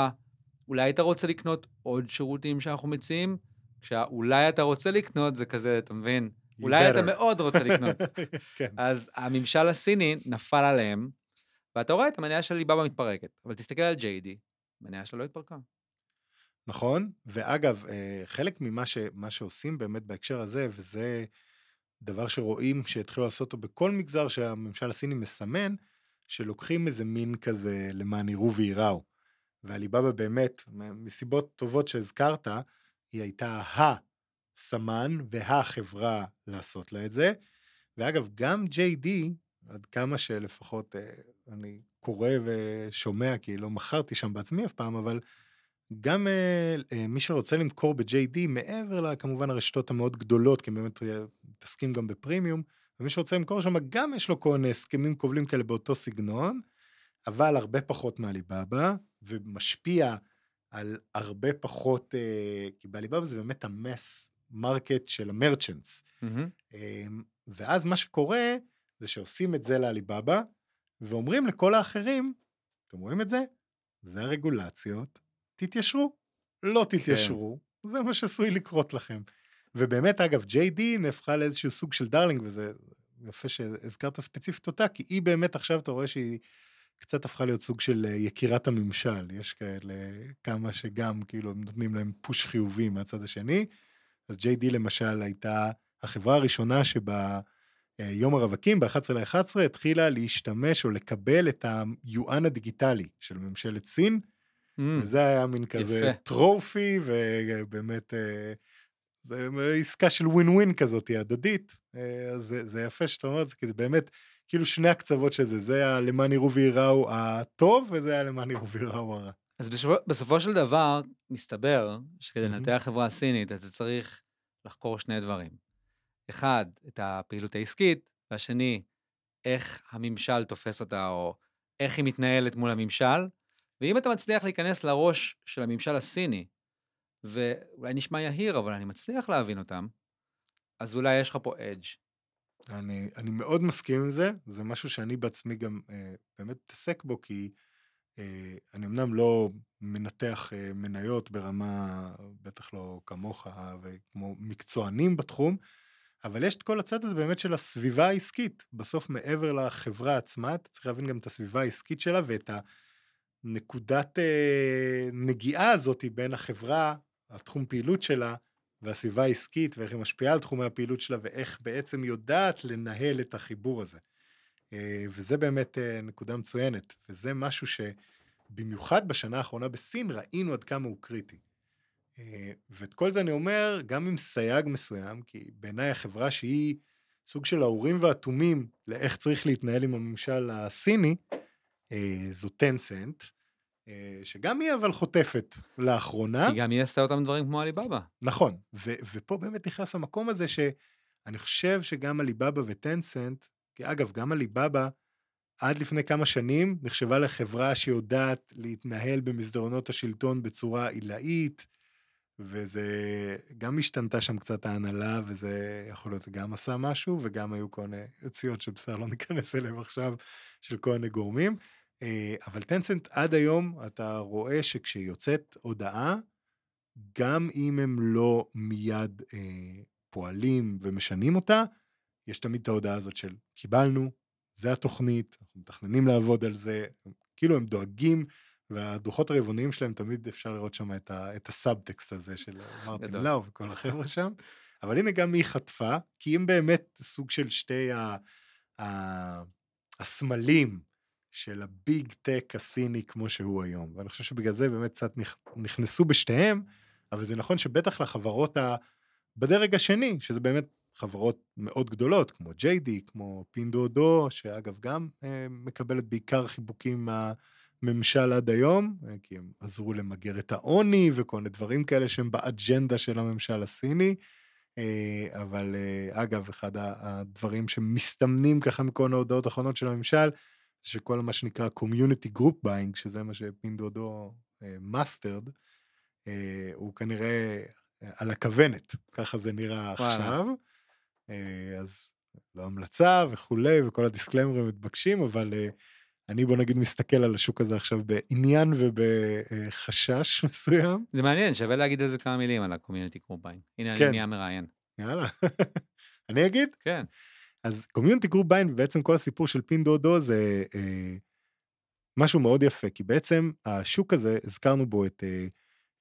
אולי אתה רוצה לקנות עוד שירותים שאנחנו מציעים? כשאולי אתה רוצה לקנות זה כזה, אתה מבין? אולי אתה. מאוד רוצה לקנות. כן. אז הממשל הסיני נפל עליהם, ואתה רואה את המניה של ליבאבא מתפרקת. אבל תסתכל על JD, המניה שלה לא התפרקה. נכון, ואגב, אה, חלק ממה ש, שעושים באמת בהקשר הזה, וזה דבר שרואים שהתחילו לעשות אותו בכל מגזר שהממשל הסיני מסמן, שלוקחים איזה מין כזה למען יראו וייראו. ועליבאבא באמת, מסיבות טובות שהזכרת, היא הייתה הסמן והחברה לעשות לה את זה. ואגב, גם JD, עד כמה שלפחות אה, אני קורא ושומע, כי לא מכרתי שם בעצמי אף פעם, אבל גם אה, אה, מי שרוצה למכור ב-JD, מעבר לכמובן הרשתות המאוד גדולות, כי הם באמת אה, מתעסקים גם בפרימיום, ומי שרוצה למכור שם, גם יש לו כל מיני הסכמים כובלים כאלה באותו סגנון, אבל הרבה פחות מעליבאבא, ומשפיע על הרבה פחות, אה, כי בעליבאבא זה באמת ה mass market של ה merchants. מהמם. אמ, ואז מה שקורה זה שעושים את זה לעליבאבא, ואומרים לכל האחרים, אתם רואים את זה? זה הרגולציות, תתיישרו. לא תתיישרו, זה מה שעשוי לקרות לכם. ובאמת, אגב, JD נהפכה לאיזשהו סוג של darling, וזה יפה שהזכרת ספציפית אותה, כי היא באמת עכשיו, אתה רואה שהיא קצת הפכה להיות סוג של אה, יקירת הממשל. יש כאלה כמה שגם, כאילו, נותנים להם push חיובי מהצד השני. אז JD למשל הייתה החברה הראשונה שביום הרווקים, ב-11 ל-11, התחילה להשתמש או לקבל את היואן הדיגיטלי של ממשלת סין, מהמם. וזה היה מין כזה יפה. טרופי, ובאמת, אה, זה עסקה של ווין ווין כזאת, הדדית. אה, אז זה, זה יפה שאתה אומר את זה, כי זה באמת, כאילו שני הקצוות של זה, זה היה למען יראו וייראו הטוב, וזה היה למען יראו וייראו הרע. אז בסופו, בסופו של דבר, מסתבר שכדי. לנתח חברה סינית, אתה צריך לחקור שני דברים. אחד, את הפעילות העסקית, והשני, איך הממשל תופס אותה, או איך היא מתנהלת מול הממשל. ואם אתה מצליח להיכנס לראש של הממשל הסיני, ואולי נשמע יהיר, אבל אני מצליח להבין אותם, אז אולי יש לך פה אדג'. אני, אני מאוד מסכים עם זה, זה משהו שאני בעצמי גם אה, באמת מתעסק בו, כי אה, אני אמנם לא מנתח אה, מניות ברמה, בטח לא כמוך וכמו מקצוענים בתחום, אבל יש את כל הצד הזה באמת של הסביבה העסקית. בסוף מעבר לחברה עצמה, אתה צריך להבין גם את הסביבה העסקית שלה ואת הנקודת אה, נגיעה הזאת בין החברה, התחום פעילות שלה, והסביבה העסקית, ואיך היא משפיעה על תחומי הפעילות שלה, ואיך בעצם יודעת לנהל את החיבור הזה. אה, וזה באמת אה, נקודה מצוינת, וזה משהו שבמיוחד בשנה האחרונה בסין ראינו עד כמה הוא קריטי. אה, ואת כל זה אני אומר גם עם סייג מסוים, כי בעיניי החברה שהיא סוג של האורים והתומים לאיך צריך להתנהל עם הממשל הסיני, זו טנסנט, שגם היא אבל חוטפת לאחרונה. כי גם היא עשתה אותם דברים כמו עליבאבא. נכון, ו- ופה באמת נכנס המקום הזה שאני חושב שגם עליבאבא וטנסנט, כי אגב, גם עליבאבא, עד לפני כמה שנים נחשבה לחברה שיודעת להתנהל במסדרונות השלטון בצורה עילאית, וזה גם השתנתה שם קצת ההנהלה, וזה יכול להיות גם עשה משהו, וגם היו כל מיני יציאות שבסדר לא ניכנס אליהם עכשיו, של כל מיני גורמים. אה, אבל טנסנט עד היום, אתה רואה שכשיוצאת הודעה, גם אם הם לא מיד אה, פועלים ומשנים אותה, יש תמיד את ההודעה הזאת של קיבלנו, זה התוכנית, אנחנו מתכננים לעבוד על זה, כאילו הם דואגים, והדוחות הרבעוניים שלהם תמיד אפשר לראות שם את, ה, את הסאבטקסט הזה של מרטין. לאו וכל החבר'ה שם, אבל הנה גם היא חטפה, כי הם באמת סוג של שתי ה, ה, הסמלים של הביג טק הסיני כמו שהוא היום, ואני חושב שבגלל זה באמת קצת נכ- נכנסו בשתיהם, אבל זה נכון שבטח לחברות ה... בדרג השני, שזה באמת חברות מאוד גדולות, כמו JD, כמו פינדודו, שאגב גם אה, מקבלת בעיקר חיבוקים מהממשל עד היום, אה, כי הם עזרו למגר את העוני וכל מיני דברים כאלה שהם באג'נדה של הממשל הסיני. אה, אבל אגב, אחד הדברים שמסתמנים ככה מכל ההודעות האחרונות של הממשל, זה שכל מה שנקרא Community Group Buying, שזה מה שפינדודו מאסטרד, הוא כנראה אה, על הכוונת, ככה זה נראה וואלה. עכשיו. אה, אז לא המלצה וכולי, וכל הדיסקליימרים מתבקשים, אבל אה, אני בוא נגיד מסתכל על השוק הזה עכשיו בעניין ובחשש מסוים. זה מעניין, שווה להגיד על זה כמה מילים, על group buying. הנה, כן. אני נהיה מראיין. יאללה. אני אגיד? כן. אז community group buying, ובעצם כל הסיפור של פינדודו זה אה, משהו מאוד יפה, כי בעצם השוק הזה, הזכרנו בו את, אה,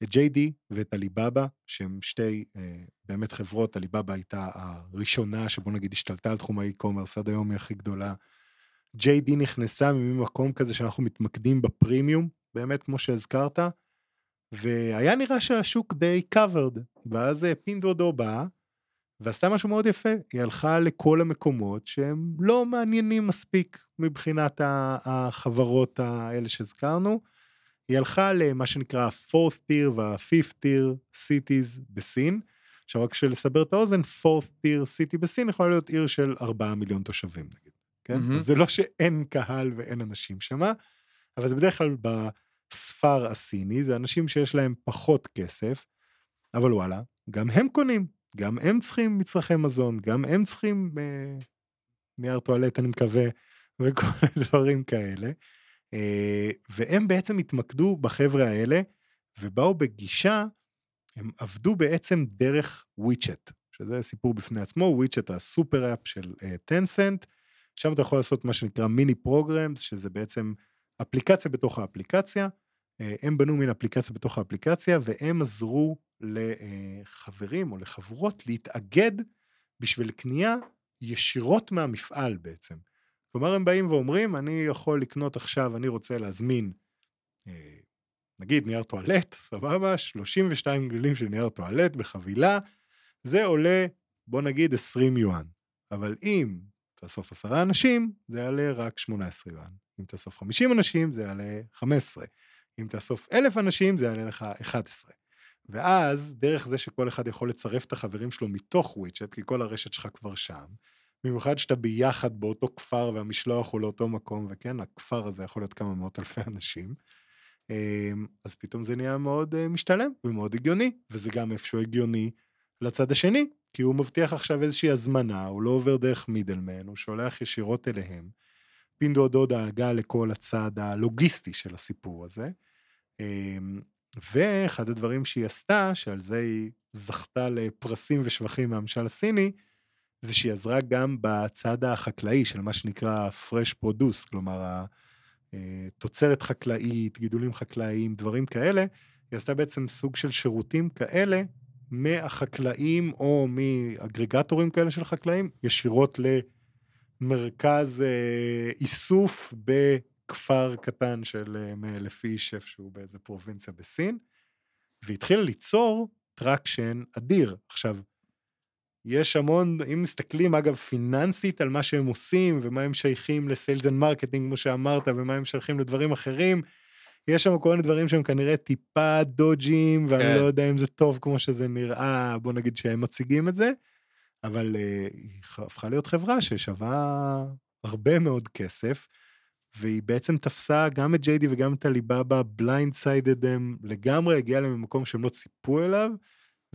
את JD ואת עליבאבא, שהם שתי אה, באמת חברות, עליבאבא הייתה הראשונה שבוא נגיד השתלטה על תחום האי-קומרס, עד היום היא הכי גדולה. JD נכנסה ממקום כזה שאנחנו מתמקדים בפרימיום, באמת כמו שהזכרת, והיה נראה שהשוק די covered, ואז אה, פינדודו באה, ועשתה משהו מאוד יפה, היא הלכה לכל המקומות שהם לא מעניינים מספיק מבחינת החברות האלה שהזכרנו. היא הלכה למה שנקרא ה-4th tier וה-5th tier cities בסין. עכשיו רק כדי לסבר את האוזן, 4th tier city בסין יכולה להיות עיר של 4 מיליון תושבים נגיד, כן? Mm-hmm. אז זה לא שאין קהל ואין אנשים שמה, אבל זה בדרך כלל בספר הסיני, זה אנשים שיש להם פחות כסף, אבל וואלה, גם הם קונים, גם הם צריכים מצרכי מזון, גם הם צריכים אה, נייר טואלט, אני מקווה, וכל דברים כאלה. אה, והם בעצם התמקדו בחבר'ה האלה, ובאו בגישה, הם עבדו בעצם דרך וויצ'ט, שזה סיפור בפני עצמו, וויצ'ט ה super app של טנסנט, uh, שם אתה יכול לעשות מה שנקרא mini programs, שזה בעצם אפליקציה בתוך האפליקציה, אה, הם בנו מין אפליקציה בתוך האפליקציה, והם עזרו לחברים או לחברות להתאגד בשביל קנייה ישירות מהמפעל בעצם. כלומר, הם באים ואומרים, אני יכול לקנות עכשיו, אני רוצה להזמין, אה, נגיד נייר טואלט, סבבה, 32 גלילים של נייר טואלט בחבילה, זה עולה, בוא נגיד 20 יואן. אבל אם תאסוף עשרה אנשים, זה יעלה רק 18 יואן. אם תאסוף 50 אנשים, זה יעלה 15. אם תאסוף אלף אנשים, זה יעלה לך 11. ואז, דרך זה שכל אחד יכול לצרף את החברים שלו מתוך וויצ'ט, כי כל הרשת שלך כבר שם, במיוחד שאתה ביחד באותו כפר והמשלוח הוא לאותו מקום, וכן, הכפר הזה יכול להיות כמה מאות אלפי אנשים, אמ, אז פתאום זה נהיה מאוד אה, משתלם ומאוד הגיוני, וזה גם איפשהו הגיוני לצד השני, כי הוא מבטיח עכשיו איזושהי הזמנה, הוא לא עובר דרך מידלמן, הוא שולח ישירות אליהם. פינדו דו דאגה לכל הצד הלוגיסטי של הסיפור הזה. אמ, ואחד הדברים שהיא עשתה, שעל זה היא זכתה לפרסים ושבחים מהממשל הסיני, זה שהיא עזרה גם בצד החקלאי של מה שנקרא fresh produce, כלומר תוצרת חקלאית, גידולים חקלאיים, דברים כאלה. היא עשתה בעצם סוג של שירותים כאלה מהחקלאים או מאגרגטורים כאלה של חקלאים, ישירות למרכז אה, איסוף בכפר קטן של 100 אה, אלף איש איפשהו באיזה פרובינציה בסין, והתחילה ליצור traction אדיר. עכשיו, יש המון, אם מסתכלים אגב פיננסית על מה שהם עושים ומה הם שייכים ל sales and marketing כמו שאמרת ומה הם שייכים לדברים אחרים, יש שם כל מיני דברים שהם כנראה טיפה דודג'ים ואני כן. לא יודע אם זה טוב כמו שזה נראה, בוא נגיד שהם מציגים את זה, אבל uh, היא הפכה להיות חברה ששווה הרבה מאוד כסף, והיא בעצם תפסה גם את ג'יידי וגם את עליבאבא, blindsided הם לגמרי, הגיעה להם ממקום שהם לא ציפו אליו.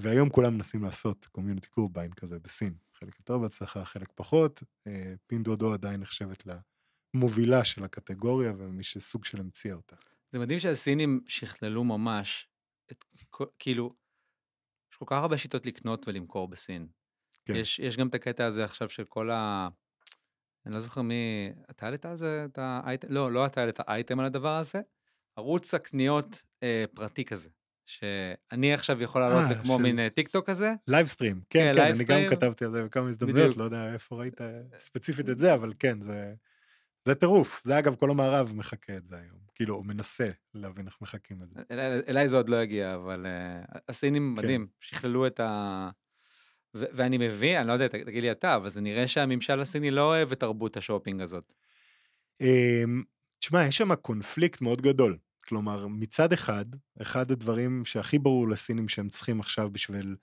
והיום כולם מנסים לעשות קומיוניטי קורביין כזה בסין. חלק יותר בהצלחה, חלק פחות. אה, פינדודו עדיין נחשבת למובילה של הקטגוריה ומי שסוג של המציאה אותה. זה מדהים שהסינים שכללו ממש את, כאילו, יש כל כך הרבה שיטות לקנות ולמכור בסין. כן. יש, יש גם את הקטע הזה עכשיו של כל ה... אני לא זוכר מי... אתה העלית על זה את האייטם? לא, לא אתה העלית האייטם על הדבר הזה. ערוץ הקניות אה, פרטי כזה. שאני עכשיו יכול לעלות אה, כמו מין טיק טוק כזה. livestream, כן, כן, אני גם כתבתי על זה בכמה הזדמנויות, לא יודע איפה ראית ספציפית את זה, אבל כן, זה טירוף. זה אגב, כל המערב מחקה את זה היום. כאילו, הוא מנסה להבין איך מחקים את זה. אליי זה עוד לא הגיע, אבל uh, הסינים כן. מדהים, שכללו את ה... ו- ואני מבין, אני לא יודע, תגיד לי אתה, אבל זה נראה שהממשל הסיני לא אוהב את תרבות השופינג הזאת. אמ, תשמע, יש שם קונפליקט מאוד גדול. כלומר, מצד אחד, אחד הדברים שהכי ברור לסינים שהם צריכים עכשיו בשביל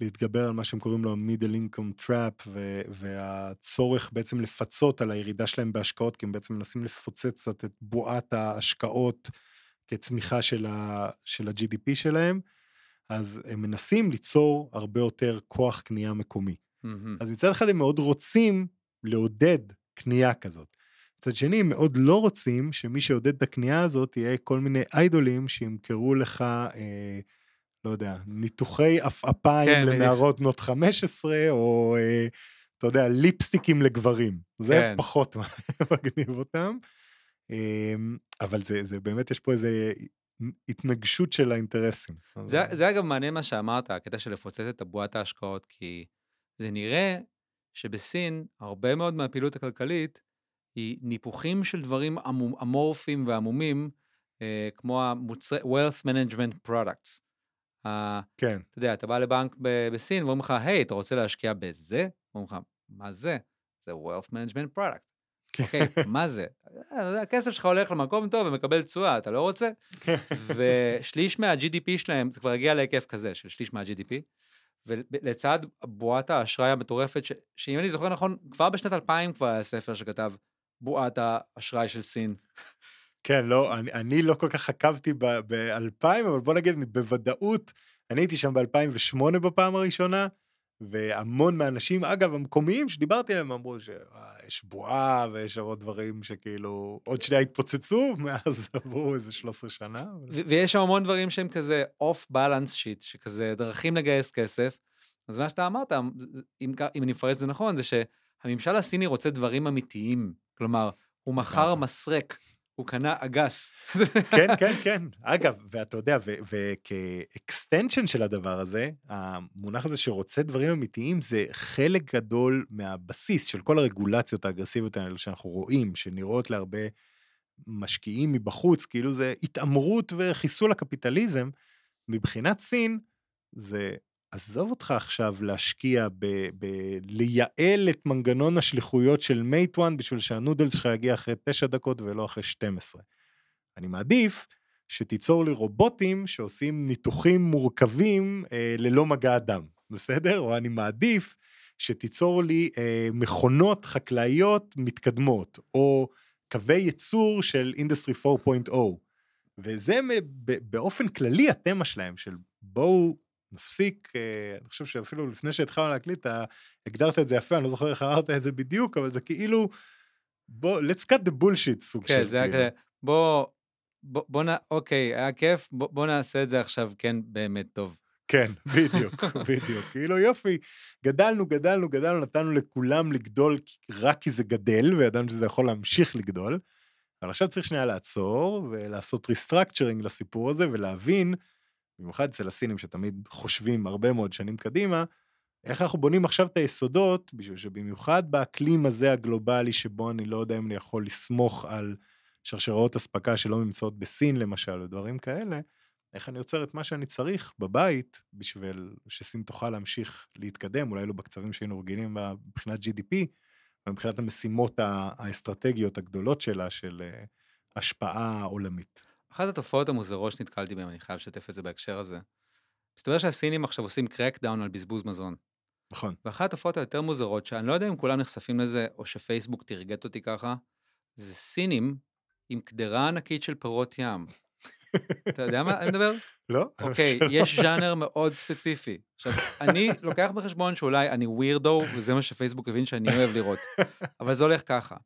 להתגבר על מה שהם קוראים לו middle income trap, והצורך בעצם לפצות על הירידה שלהם בהשקעות, כי הם בעצם מנסים לפוצץ קצת את בועת ההשקעות כצמיחה של, ה, של ה-GDP שלהם, אז הם מנסים ליצור הרבה יותר כוח קנייה מקומי. Mm-hmm. אז מצד אחד הם מאוד רוצים לעודד קנייה כזאת. מצד שני, הם מאוד לא רוצים שמי שעודד את הקנייה הזאת יהיה כל מיני איידולים שימכרו לך, אה, לא יודע, ניתוחי עפעפיים כן, לנערות בנות 15, או אה, אתה יודע, ליפסטיקים לגברים. זה כן. פחות מגניב אותם. אמ, אבל זה, זה באמת, יש פה איזה התנגשות של האינטרסים. אז- זה, זה אגב מעניין מה שאמרת, הקטע של לפוצץ את הבועת ההשקעות, כי זה נראה שבסין, הרבה מאוד מהפעילות הכלכלית היא ניפוחים של דברים אמורפיים ועמומים, אה, כמו המוצרי, wealth management products. ה- כן, אתה יודע, אתה בא לבנק ב- בסין ואומרים לך, היי, אתה רוצה להשקיע בזה? אומרים לך, מה זה? זה wealth management product. כן. אוקיי, מה זה? "אה, הכסף שלך הולך למקום טוב ומקבל תשואה, אתה לא רוצה? ושליש מה-GDP שלהם, זה כבר הגיע להיקף כזה, של שליש מה-GDP, ולצד בועת האשראי המטורפת, ש- שאם אני זוכר נכון, כבר בשנת 2000 כבר היה ספר שכתב בועת האשראי של סין. כן, לא, אני, אני לא כל כך עקבתי ב-2000, אבל בוא נגיד, בוודאות, אני הייתי שם ב-2008 בפעם הראשונה, והמון מהאנשים, אגב, המקומיים שדיברתי עליהם, אמרו שיש בועה ויש עוד דברים שכאילו עוד שנייה התפוצצו, מאז עברו איזה 13 שנה. ו- ויש שם המון דברים שהם כזה off balance sheet, שכזה דרכים לגייס כסף. אז מה שאתה אמרת, אם, אם אני מפרט את זה נכון, זה שהממשל הסיני רוצה דברים אמיתיים. כלומר, הוא מכר לגמרי. מסרק, הוא קנה אגס. כן, כן, כן. אגב, ואתה יודע, וכ extension של הדבר הזה, המונח הזה שרוצה דברים אמיתיים, זה חלק גדול מהבסיס של כל הרגולציות האגרסיביות האלה שאנחנו רואים, שנראות להרבה משקיעים מבחוץ, כאילו זה התעמרות וחיסול הקפיטליזם. מבחינת סין, זה עזוב אותך עכשיו להשקיע ב... ב לייעל את מנגנון השליחויות של מייטואן בשביל שהנודלס שלך יגיע אחרי תשע דקות ולא אחרי 12. אני מעדיף שתיצור לי רובוטים שעושים ניתוחים מורכבים אה, ללא מגע אדם, בסדר? או אני מעדיף שתיצור לי אה, מכונות חקלאיות מתקדמות, או קווי ייצור של industry 4.0. וזה באופן כללי התמה שלהם, של בואו נפסיק, אה, אני חושב שאפילו לפני שהתחלנו להקליט, אתה הגדרת את זה יפה, אני לא זוכר איך אמרת את זה בדיוק, אבל זה כאילו, בוא, let's cut the bullshit סוג של כן, זה היה כאילו. כזה, בוא, בוא, בוא נ... אוקיי, היה כיף, בוא, בוא נעשה את זה עכשיו כן באמת טוב. כן, בדיוק, בדיוק. כאילו יופי, גדלנו, גדלנו, גדלנו, נתנו לכולם לגדול רק כי זה גדל, וידענו שזה יכול להמשיך לגדול, אבל עכשיו צריך שנייה לעצור ולעשות restructuring לסיפור הזה ולהבין, במיוחד אצל הסינים שתמיד חושבים הרבה מאוד שנים קדימה, איך אנחנו בונים עכשיו את היסודות, בשביל שבמיוחד באקלים הזה הגלובלי, שבו אני לא יודע אם אני יכול לסמוך על שרשראות אספקה שלא נמצאות בסין למשל, ודברים כאלה, איך אני יוצר את מה שאני צריך בבית בשביל שסין תוכל להמשיך להתקדם, אולי לא בקצבים שהיינו רגילים מבחינת GDP, אבל מבחינת המשימות האסטרטגיות הגדולות שלה, של אה, השפעה עולמית. אחת התופעות המוזרות שנתקלתי בהן, אני חייב לשתף את זה בהקשר הזה. מסתבר שהסינים עכשיו עושים קרקדאון על בזבוז מזון. נכון. ואחת התופעות היותר מוזרות, שאני לא יודע אם כולם נחשפים לזה, או שפייסבוק תרגט אותי ככה, זה סינים עם קדרה ענקית של פירות ים. אתה יודע מה אני מדבר? לא? אוקיי, שלא. יש ז'אנר מאוד ספציפי. עכשיו, אני לוקח בחשבון שאולי אני ווירדו, וזה מה שפייסבוק הבין שאני אוהב לראות. אבל זה הולך ככה.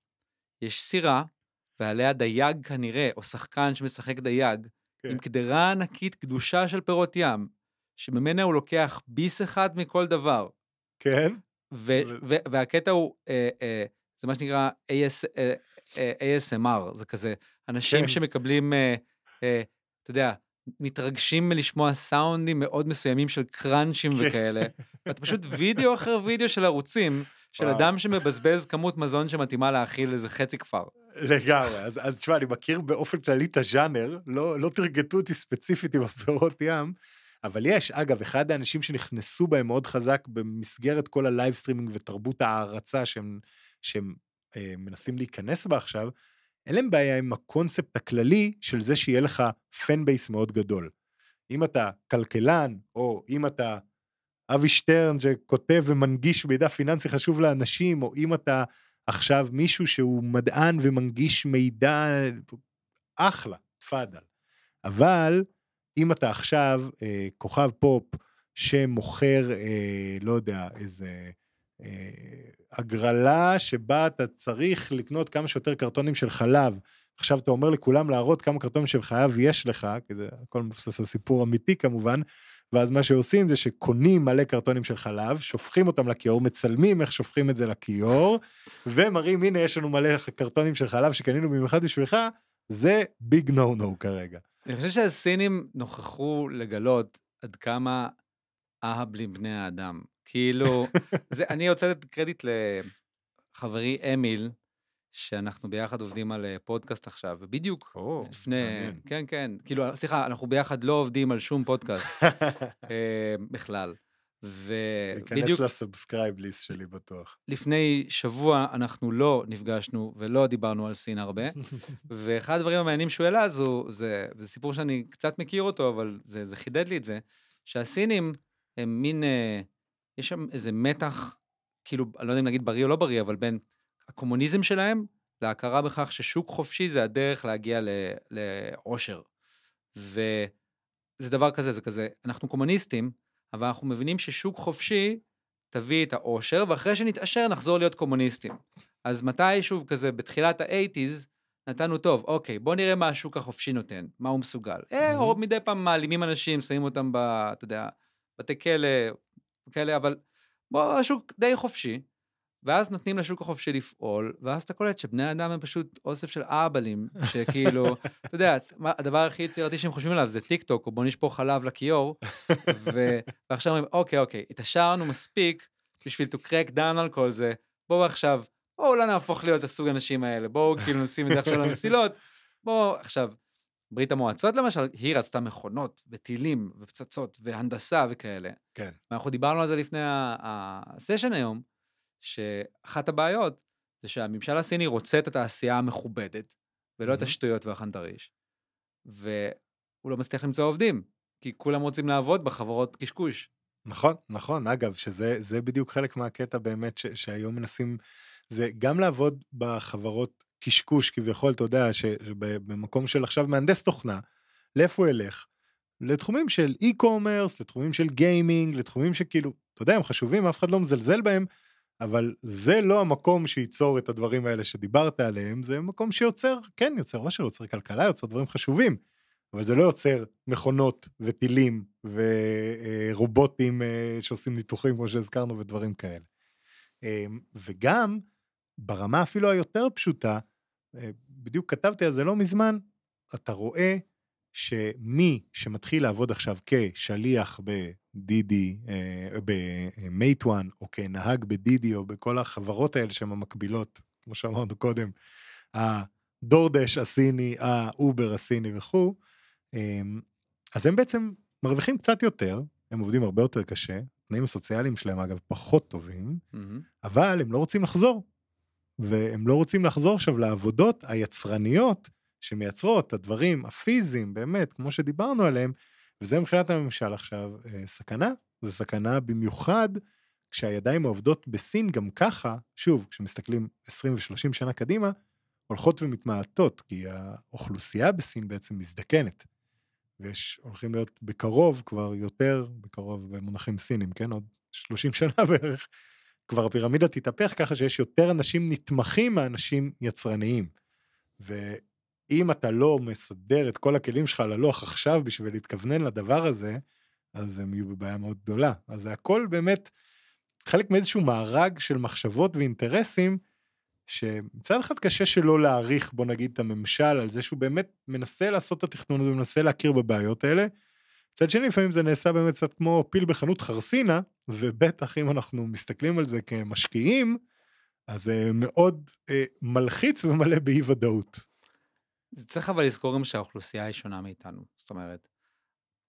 יש סירה, ועליה דייג כנראה, או שחקן שמשחק דייג, כן. עם קדרה ענקית קדושה של פירות ים, שממנה הוא לוקח ביס אחד מכל דבר. כן? ו- ו- ו- והקטע הוא, אה, אה, זה מה שנקרא AS, אה, אה, ASMR, זה כזה, אנשים כן. שמקבלים, אה, אה, אתה יודע, מתרגשים מלשמוע סאונדים מאוד מסוימים של crunch ים כן. וכאלה, ואתה פשוט וידאו אחר וידאו של ערוצים, של וואו. אדם שמבזבז כמות מזון שמתאימה להאכיל איזה חצי כפר. לגמרי. אז, אז תשמע, אני מכיר באופן כללי את הז'אנר, לא, לא תרגטו אותי ספציפית עם הפירות ים, אבל יש, אגב, אחד האנשים שנכנסו בהם מאוד חזק במסגרת כל ה live streaming ותרבות ההערצה שהם, שהם אה, מנסים להיכנס בה עכשיו, אין להם בעיה עם הקונספט הכללי של זה שיהיה לך fan base מאוד גדול. אם אתה כלכלן, או אם אתה אבי שטרן שכותב ומנגיש מידע פיננסי חשוב לאנשים, או אם אתה עכשיו מישהו שהוא מדען ומנגיש מידע, אחלה, תפאדל. אבל אם אתה עכשיו אה, כוכב פופ שמוכר, אה, לא יודע, איזה אה, הגרלה שבה אתה צריך לקנות כמה שיותר קרטונים של חלב, עכשיו אתה אומר לכולם להראות כמה קרטונים של חלב יש לך, כי זה הכל מבוסס על סיפור אמיתי כמובן, ואז מה שעושים זה שקונים מלא קרטונים של חלב, שופכים אותם לכיור, מצלמים איך שופכים את זה לכיור, ומראים, הנה, יש לנו מלא קרטונים של חלב שקנינו במיוחד בשבילך, זה ביג נו נו כרגע. אני חושב שהסינים נוכחו לגלות עד כמה אהבלים בני האדם. כאילו, זה, אני רוצה לתת קרדיט לחברי אמיל, שאנחנו ביחד עובדים על אה, פודקאסט עכשיו, ובדיוק או, לפני, מעניין. כן, כן, כאילו, סליחה, אנחנו ביחד לא עובדים על שום פודקאסט אה, בכלל. להיכנס ובדיוק ל subscribe list שלי בטוח. לפני שבוע אנחנו לא נפגשנו ולא דיברנו על סין הרבה, ואחד הדברים המעניינים שהוא העלה זו, זה, זה סיפור שאני קצת מכיר אותו, אבל זה, זה חידד לי את זה, שהסינים הם מין, אה, יש שם איזה מתח, כאילו, אני לא יודע אם להגיד בריא או לא בריא, אבל בין הקומוניזם שלהם להכרה בכך ששוק חופשי זה הדרך להגיע ל- לעושר. וזה דבר כזה, זה כזה, אנחנו קומוניסטים, אבל אנחנו מבינים ששוק חופשי תביא את העושר, ואחרי שנתעשר נחזור להיות קומוניסטים. אז מתי, שוב, כזה, בתחילת האייטיז, נתנו טוב, אוקיי, בוא נראה מה השוק החופשי נותן, מה הוא מסוגל. אה, או מדי פעם מעלימים אנשים, שמים אותם ב... אתה יודע, בתי כלא, כאלה, אבל בוא, השוק די חופשי. ואז נותנים לשוק החופשי לפעול, ואז אתה קולט שבני אדם הם פשוט אוסף של אהבלים, שכאילו, אתה יודע, הדבר הכי יצירתי שהם חושבים עליו זה טיק טוק, או בוא נשפוך חלב לכיור, ו... ועכשיו אומרים, אוקיי, אוקיי, התעשרנו מספיק בשביל to crack down על כל זה, בואו עכשיו, בואו לא נהפוך להיות הסוג האנשים האלה, בואו כאילו נשים את זה עכשיו למסילות, בואו עכשיו, ברית המועצות למשל, היא רצתה מכונות וטילים ופצצות והנדסה וכאלה. כן. ואנחנו דיברנו על זה לפני הסשן היום, שאחת הבעיות זה שהממשל הסיני רוצה את התעשייה המכובדת, ולא את מהמם. השטויות והחנטריש, והוא לא מצליח למצוא עובדים, כי כולם רוצים לעבוד בחברות קשקוש. נכון, נכון, אגב, שזה זה בדיוק חלק מהקטע באמת ש, שהיום מנסים, זה גם לעבוד בחברות קשקוש כביכול, אתה יודע, שבמקום של עכשיו מהנדס תוכנה, לאיפה הוא ילך? לתחומים של e-commerce, לתחומים של גיימינג, לתחומים שכאילו, אתה יודע, הם חשובים, אף אחד לא מזלזל בהם, אבל זה לא המקום שייצור את הדברים האלה שדיברת עליהם, זה מקום שיוצר, כן, יוצר עושר, יוצר כלכלה, יוצר דברים חשובים. אבל זה לא יוצר מכונות וטילים ורובוטים אה, שעושים ניתוחים כמו שהזכרנו ודברים כאלה. אה, וגם ברמה אפילו היותר פשוטה, אה, בדיוק כתבתי על זה לא מזמן, אתה רואה שמי שמתחיל לעבוד עכשיו כשליח ב DiDi, אה, ב Meituan, או כנהג ב DiDi, או בכל החברות האלה שהן המקבילות, כמו שאמרנו קודם, ה DoorDash הסיני, ה Uber הסיני וכו', אמ, אז הם בעצם מרוויחים קצת יותר, הם עובדים הרבה יותר קשה, התנאים הסוציאליים שלהם אגב פחות טובים, אבל הם לא רוצים לחזור. והם לא רוצים לחזור עכשיו לעבודות היצרניות שמייצרות את הדברים הפיזיים, באמת, כמו שדיברנו עליהם, וזה מבחינת הממשל עכשיו אה, סכנה, זו סכנה במיוחד כשהידיים העובדות בסין גם ככה, שוב, כשמסתכלים 20 ו-30 שנה קדימה, הולכות ומתמעטות, כי האוכלוסייה בסין בעצם מזדקנת. ויש, הולכים להיות בקרוב כבר יותר, בקרוב במונחים סינים, כן? עוד 30 שנה בערך, כבר הפירמידה תתהפך ככה שיש יותר אנשים נתמכים מאנשים יצרניים. ואם אתה לא מסדר את כל הכלים שלך על הלוח עכשיו בשביל להתכוונן לדבר הזה, אז הם יהיו בבעיה מאוד גדולה. אז זה הכל באמת חלק מאיזשהו מארג של מחשבות ואינטרסים, שמצד אחד קשה שלא להעריך, בוא נגיד, את הממשל על זה שהוא באמת מנסה לעשות את התכנון הזה ומנסה להכיר בבעיות האלה. מצד שני, לפעמים זה נעשה באמת קצת כמו פיל בחנות חרסינה, ובטח אם אנחנו מסתכלים על זה כמשקיעים, אז זה מאוד אה, מלחיץ ומלא באי ודאות. זה צריך אבל לזכור גם שהאוכלוסייה היא שונה מאיתנו. זאת אומרת,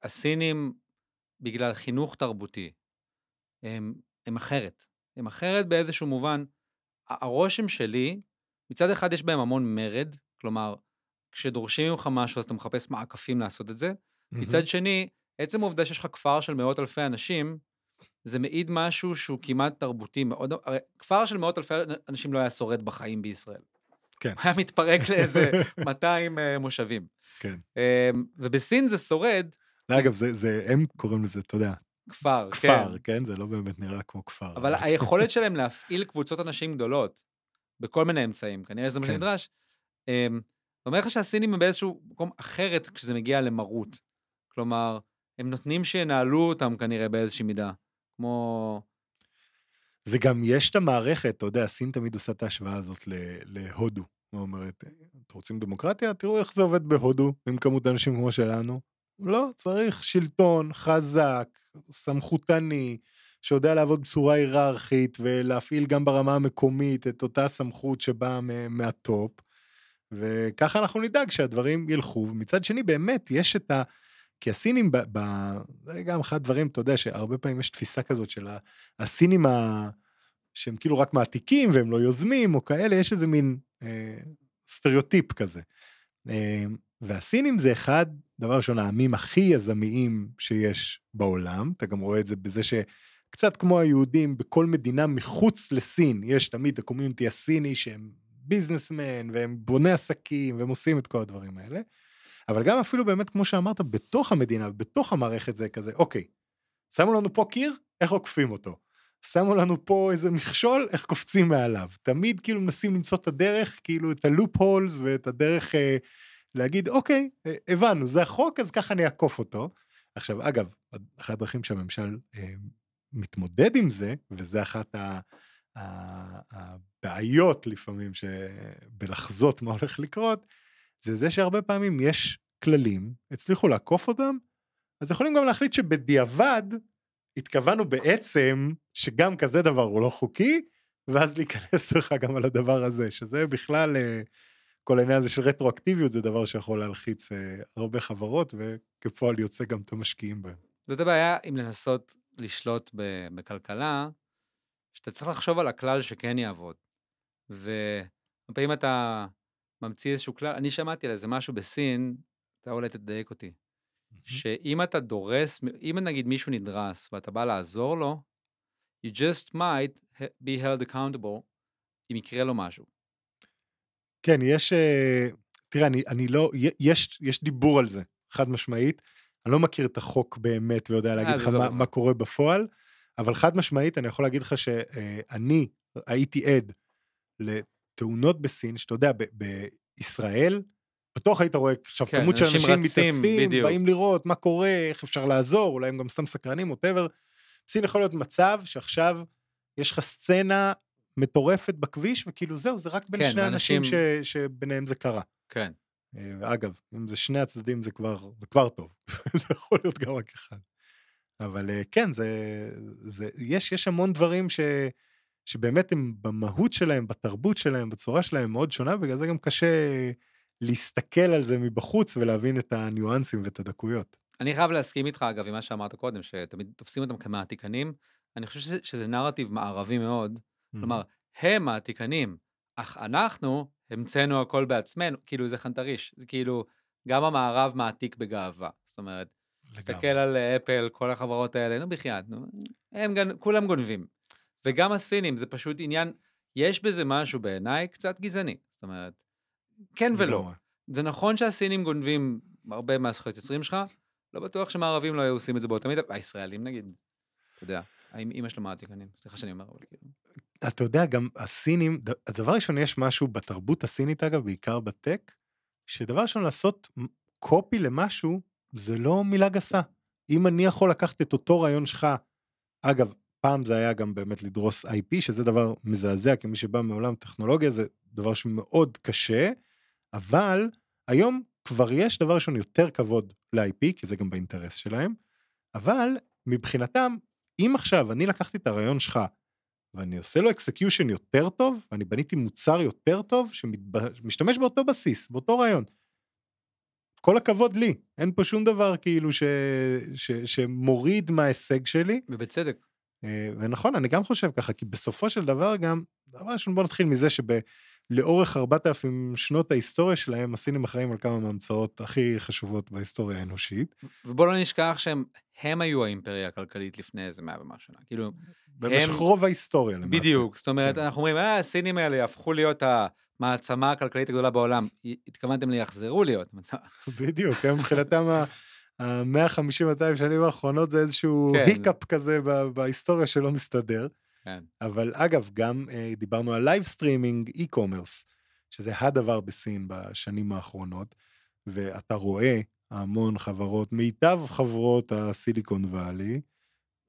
הסינים, בגלל חינוך תרבותי, הם, הם אחרת. הם אחרת באיזשהו מובן. הרושם שלי, מצד אחד יש בהם המון מרד, כלומר, כשדורשים ממך משהו אז אתה מחפש מעקפים לעשות את זה. מצד שני, עצם העובדה שיש לך כפר של מאות אלפי אנשים, זה מעיד משהו שהוא כמעט תרבותי מאוד, הרי כפר של מאות אלפי אנשים לא היה שורד בחיים בישראל. כן. היה מתפרק לאיזה 200 אה, מושבים. כן. אמ, ובסין זה שורד אגב, זה, זה, הם קוראים לזה, אתה יודע, כפר, כפר, כן. כן? זה לא באמת נראה כמו כפר. אבל היכולת שלהם להפעיל קבוצות אנשים גדולות, בכל מיני אמצעים, כנראה שזה מה כן. שנדרש, אמ, אומר לך שהסינים הם באיזשהו מקום אחרת כשזה מגיע למרות. כלומר, הם נותנים שינהלו אותם כנראה באיזושהי מידה. כמו... זה גם, יש את המערכת, אתה יודע, סין תמיד עושה את ההשוואה הזאת להודו. היא אומרת, אתם רוצים דמוקרטיה? תראו איך זה עובד בהודו, עם כמות אנשים כמו שלנו. לא, צריך שלטון חזק, סמכותני, שיודע לעבוד בצורה היררכית ולהפעיל גם ברמה המקומית את אותה סמכות שבאה מה top. וככה אנחנו נדאג שהדברים ילכו. ומצד שני, באמת, יש את ה... כי הסינים, ב... ב... זה גם אחד הדברים, אתה יודע, שהרבה פעמים יש תפיסה כזאת של הסינים ה... שהם כאילו רק מעתיקים והם לא יוזמים או כאלה, יש איזה מין אה, סטריאוטיפ כזה. אה, והסינים זה אחד, דבר ראשון, העמים הכי יזמיים שיש בעולם, אתה גם רואה את זה בזה שקצת כמו היהודים, בכל מדינה מחוץ לסין, יש תמיד ה community הסיני שהם businessmen והם בוני עסקים והם עושים את כל הדברים האלה. אבל גם אפילו באמת, כמו שאמרת, בתוך המדינה, בתוך המערכת זה כזה, אוקיי, שמו לנו פה קיר, איך עוקפים אותו? שמו לנו פה איזה מכשול, איך קופצים מעליו. תמיד כאילו מנסים למצוא את הדרך, כאילו את הלופ הולס ואת הדרך אה, להגיד, אוקיי, אה, הבנו, זה החוק, אז ככה אני אעקוף אותו. עכשיו, אגב, אחת הדרכים שהממשל אה, מתמודד עם זה, וזה אחת ה... הבעיות לפעמים שבלחזות מה הולך לקרות, זה זה שהרבה פעמים יש כללים, הצליחו לעקוף אותם, אז יכולים גם להחליט שבדיעבד התכוונו בעצם שגם כזה דבר הוא לא חוקי, ואז להיכנס לך גם על הדבר הזה, שזה בכלל, אה, כל העניין הזה של רטרואקטיביות זה דבר שיכול להלחיץ אה, הרבה חברות, וכפועל יוצא גם את המשקיעים בהם. זאת הבעיה עם לנסות לשלוט בכלכלה, שאתה צריך לחשוב על הכלל שכן יעבוד. והפעמים אתה ממציא איזשהו כלל, אני שמעתי על איזה משהו בסין, אתה אולי תדייק אותי, שאם אתה דורס, אם נגיד מישהו נדרס ואתה בא לעזור לו, you just might be held accountable אם יקרה לו משהו. כן, יש, אה, תראה, אני, אני לא, יש, יש דיבור על זה, חד משמעית. אני לא מכיר את החוק באמת ויודע להגיד אה, לך זה מה. מה קורה בפועל, אבל חד משמעית אני יכול להגיד לך שאני הייתי עד לתאונות בסין, שאתה יודע, בישראל, בטוח היית רואה עכשיו כן, כמות של אנשים מתאספים, בדיוק. באים לראות מה קורה, איך אפשר לעזור, אולי הם גם סתם סקרנים, ווטאבר. בסין יכול להיות מצב שעכשיו יש לך סצנה מטורפת בכביש, וכאילו זהו, זה רק בין כן, שני אנשים ש, שביניהם זה קרה. כן. אה, ואגב, אם זה שני הצדדים זה כבר, זה כבר טוב, זה יכול להיות גם רק אחד. אבל אה, כן, זה, זה, יש, יש המון דברים ש, שבאמת הם במהות שלהם, בתרבות שלהם, בצורה שלהם מאוד שונה, בגלל זה גם קשה להסתכל על זה מבחוץ ולהבין את הניואנסים ואת הדקויות. אני חייב להסכים איתך, אגב, עם מה שאמרת קודם, שתמיד תופסים אותם כמעתיקנים. אני חושב שזה, שזה נרטיב מערבי מאוד. כלומר, הם מעתיקנים, אך אנחנו המצאנו הכל בעצמנו, כאילו זה חנטריש. זה כאילו, גם המערב מעתיק בגאווה. זאת אומרת, תסתכל על אפל, כל החברות האלה, נו בחייאת, נו, הם גנ... כולם גונבים. וגם הסינים, זה פשוט עניין, יש בזה משהו בעיניי קצת גזעני. זאת אומרת, כן ולא. זה נכון שהסינים גונבים הרבה מהזכויות יוצרים שלך, לא בטוח שמערבים לא היו עושים את זה באותה מידה, הישראלים נגיד, אתה יודע, האם אמא שלו מעתיקנים, סליחה שאני אומר, אבל כאילו. אתה יודע, גם הסינים, הדבר ראשון, יש משהו בתרבות הסינית, אגב, בעיקר בטק, שדבר ראשון, לעשות קופי למשהו, זה לא מילה גסה. אם אני יכול לקחת את אותו רעיון שלך, אגב, פעם זה היה גם באמת לדרוס IP, שזה דבר מזעזע, כמי שבא מעולם הטכנולוגיה, זה דבר שמאוד קשה, אבל היום כבר יש דבר ראשון יותר כבוד ל-IP, כי זה גם באינטרס שלהם, אבל מבחינתם, אם עכשיו אני לקחתי את הרעיון שלך, ואני עושה לו execution יותר טוב, ואני בניתי מוצר יותר טוב, שמשתמש באותו בסיס, באותו רעיון. כל הכבוד לי, אין פה שום דבר כאילו ש, ש, שמוריד מההישג שלי. ובצדק. אה, ונכון, אני גם חושב ככה, כי בסופו של דבר גם, דבר ראשון בוא נתחיל מזה שלאורך 4,000 שנות ההיסטוריה שלהם, הסינים אחראים על כמה מההמצאות הכי חשובות בהיסטוריה האנושית. ובוא לא נשכח שהם הם היו האימפריה הכלכלית לפני איזה מאה ומשהו שנה. כאילו, במשך הם- רוב ההיסטוריה למעשה. בדיוק, זאת אומרת, כן. אנחנו אומרים, אה, הסינים האלה יהפכו להיות המעצמה הכלכלית הגדולה בעולם. התכוונתם לי, יחזרו להיות. מעצמה- בדיוק, הם מבחינתם ה-150-200 שנים האחרונות זה איזשהו כן. hiccup כזה בהיסטוריה שלא מסתדר. כן. אבל אגב, גם אה, דיברנו על live streaming e-commerce, שזה הדבר בסין בשנים האחרונות, ואתה רואה המון חברות, מיטב חברות הסיליקון וואלי,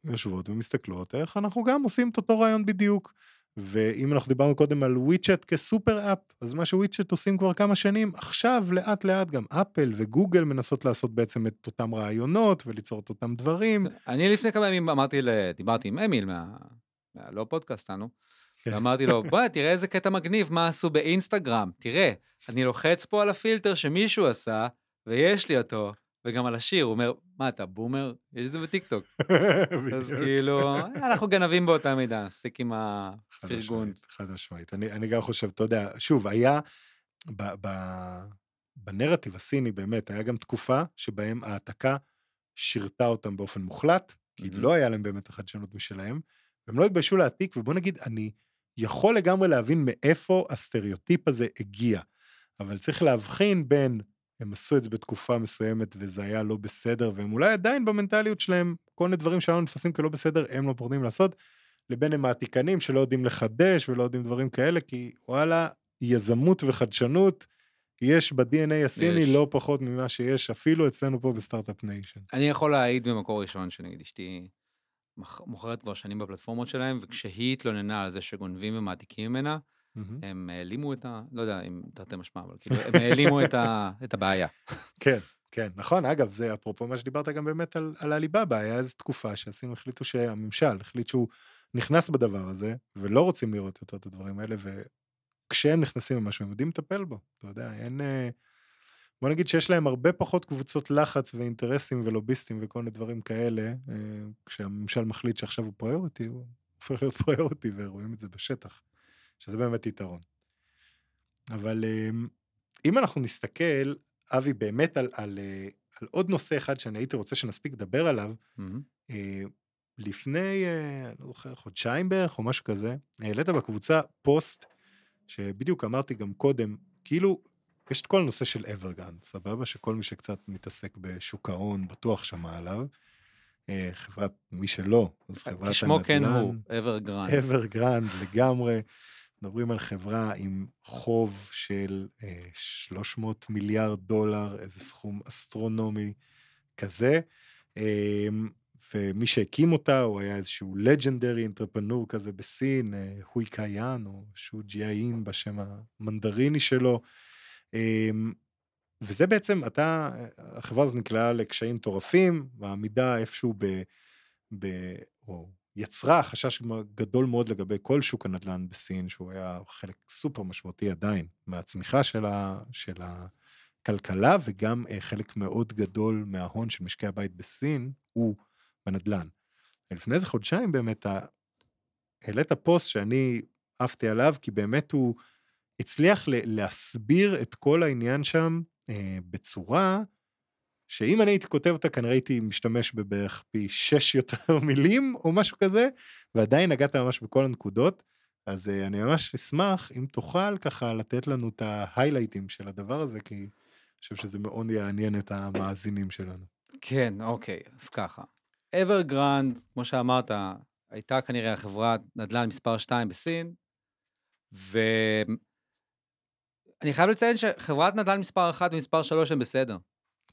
יושבות ומסתכלות איך אנחנו גם עושים את אותו רעיון בדיוק. ואם אנחנו דיברנו קודם על וויצ'ט כסופר אפ, אז מה שוויצ'ט עושים כבר כמה שנים, עכשיו לאט לאט גם אפל וגוגל מנסות לעשות בעצם את אותם רעיונות וליצור את אותם דברים. אני לפני כמה ימים אמרתי, דיברתי עם אמיל מה... מהלא פודקאסט שלנו, כן. ואמרתי לו, בוא, תראה איזה קטע מגניב, מה עשו באינסטגרם, תראה, אני לוחץ פה על הפילטר שמישהו עשה, ויש לי אותו, וגם על השיר, הוא אומר, מה, אתה בומר? יש את זה בטיקטוק. אז כאילו, אנחנו גנבים באותה מידה, נפסיק עם הפרגון. חד משמעית, אני, אני גם חושב, אתה יודע, שוב, היה, ב, ב, בנרטיב הסיני באמת, היה גם תקופה שבהם העתקה שירתה אותם באופן מוחלט, כי לא היה להם באמת החדשנות משלהם, והם לא התביישו להעתיק, ובוא נגיד, אני יכול לגמרי להבין מאיפה הסטריאוטיפ הזה הגיע, אבל צריך להבחין בין הם עשו את זה בתקופה מסוימת וזה היה לא בסדר, והם אולי עדיין במנטליות שלהם, כל מיני דברים שלנו נתפסים כלא בסדר, הם לא פוחדים לעשות, לבין הם העתקנים שלא יודעים לחדש ולא יודעים דברים כאלה, כי וואלה, יזמות וחדשנות, יש ב-DNA הסיני יש. לא פחות ממה שיש אפילו אצלנו פה ב start-up nation. אני יכול להעיד במקור ראשון שנגיד אשתי מוכרת כבר שנים בפלטפורמות שלהם, וכשהיא התלוננה על זה שגונבים ומעתיקים ממנה. הם העלימו את ה... לא יודע אם תרתי משמע, אבל כאילו, הם העלימו את, ה, את הבעיה. כן, כן, נכון. אגב, זה אפרופו מה שדיברת גם באמת על, על הליבאבא, היה איזו תקופה שעשינו, החליטו שהממשל החליט שהוא נכנס בדבר הזה, ולא רוצים לראות יותר את הדברים האלה, וכשהם נכנסים למשהו, הם יודעים לטפל בו. אתה יודע, אין... אה, בוא נגיד שיש להם הרבה פחות קבוצות לחץ ואינטרסים ולוביסטים וכל מיני דברים כאלה, אה, כשהממשל מחליט שעכשיו הוא priority, הוא הופך להיות priority ורואים את זה בשטח. שזה באמת יתרון. אבל אמ, אם אנחנו נסתכל, אבי, באמת על, על, אה, על עוד נושא אחד שאני הייתי רוצה שנספיק לדבר עליו, mm-hmm. לפני, אה, אני לא זוכר, חודשיים בערך או משהו כזה, העלית בקבוצה פוסט, שבדיוק אמרתי גם קודם, כאילו, יש את כל הנושא של Evergrande, סבבה? שכל מי שקצת מתעסק בשוק ההון בטוח שמע עליו. חברת, מי שלא, אז חברת הנדל"ן. כשמו כן הוא, Evergrande. Evergrande לגמרי. מדברים על חברה עם חוב של אה, 300 מיליארד דולר, איזה סכום אסטרונומי כזה. אה, ומי שהקים אותה הוא היה איזשהו legendary entrepreneur כזה בסין, אה, Hui Ka Yan או Xu Jiayin בשם המנדריני שלו. אה, וזה בעצם, אתה, החברה הזאת נקלעה לקשיים מטורפים, מעמידה איפשהו ב... ב או יצרה חשש גדול מאוד לגבי כל שוק הנדל"ן בסין, שהוא היה חלק סופר משמעותי עדיין מהצמיחה של, ה, של הכלכלה, וגם אה, חלק מאוד גדול מההון של משקי הבית בסין הוא בנדל"ן. לפני איזה חודשיים באמת העלית פוסט שאני עפתי עליו, כי באמת הוא הצליח להסביר את כל העניין שם אה, בצורה שאם אני הייתי כותב אותה, כנראה הייתי משתמש בבערך פי שש יותר מילים או משהו כזה, ועדיין נגעת ממש בכל הנקודות. אז uh, אני ממש אשמח אם תוכל ככה לתת לנו את ההיילייטים של הדבר הזה, כי אני חושב שזה מאוד יעניין את המאזינים שלנו. כן, אוקיי, אז ככה. אברגרנד, כמו שאמרת, הייתה כנראה החברת נדל"ן מספר 2 בסין, ואני חייב לציין שחברת נדל"ן מספר 1 ומספר 3 הם בסדר.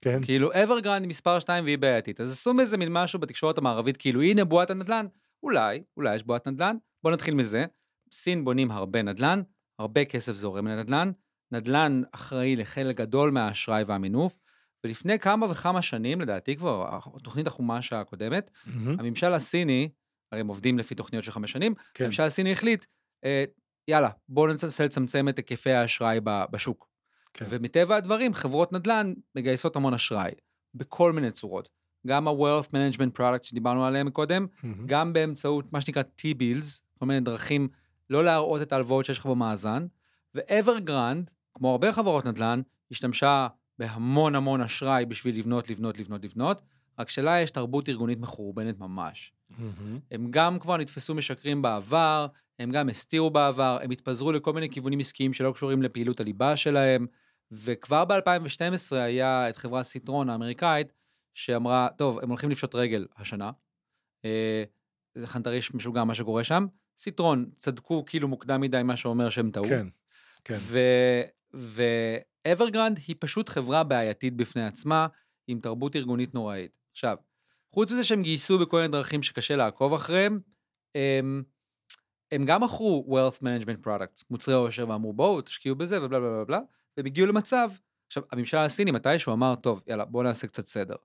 כן. כאילו אברגרנד מספר 2 והיא בעייתית. אז עשו מזה מין משהו בתקשורת המערבית, כאילו הנה בועת הנדל"ן, אולי, אולי יש בועת נדל"ן, בואו נתחיל מזה. סין בונים הרבה נדל"ן, הרבה כסף זורם לנדל"ן, נדל"ן אחראי לחלק גדול מהאשראי והמינוף, ולפני כמה וכמה שנים, לדעתי כבר, תוכנית החומש הקודמת, mm-hmm. הממשל הסיני, הרי הם עובדים לפי תוכניות של חמש שנים, כן. הממשל הסיני החליט, אה, יאללה, בואו ננסה לצמצם את היקפי האשראי בשוק. כן. ומטבע הדברים, חברות נדל"ן מגייסות המון אשראי, בכל מיני צורות. גם ה-Wealth Management Product שדיברנו עליהם קודם, mm-hmm. גם באמצעות מה שנקרא T-Bills, כל מיני דרכים לא להראות את ההלוואות שיש לך במאזן, ו-Evergrande, כמו הרבה חברות נדל"ן, השתמשה בהמון המון אשראי בשביל לבנות, לבנות, לבנות, לבנות, רק שלה יש תרבות ארגונית מחורבנת ממש. Mm-hmm. הם גם כבר נתפסו משקרים בעבר, הם גם הסתירו בעבר, הם התפזרו לכל מיני כיוונים עסקיים שלא קשורים לפעילות הליבה שלהם, וכבר ב-2012 היה את חברת סיטרון האמריקאית, שאמרה, טוב, הם הולכים לפשוט רגל השנה. אה, זה חנטריש משוגע מה שקורה שם. סיטרון, צדקו כאילו מוקדם מדי מה שאומר שהם טעו. כן, כן. ואברגרנד היא פשוט חברה בעייתית בפני עצמה. עם תרבות ארגונית נוראית. עכשיו, חוץ מזה שהם גייסו בכל מיני דרכים שקשה לעקוב אחריהם, הם, הם גם מכרו wealth management products, מוצרי עושר, ואמרו בואו תשקיעו בזה ובלה בלה בלה בלה, והם הגיעו למצב, עכשיו הממשל הסיני מתישהו אמר טוב יאללה בואו נעשה קצת סדר.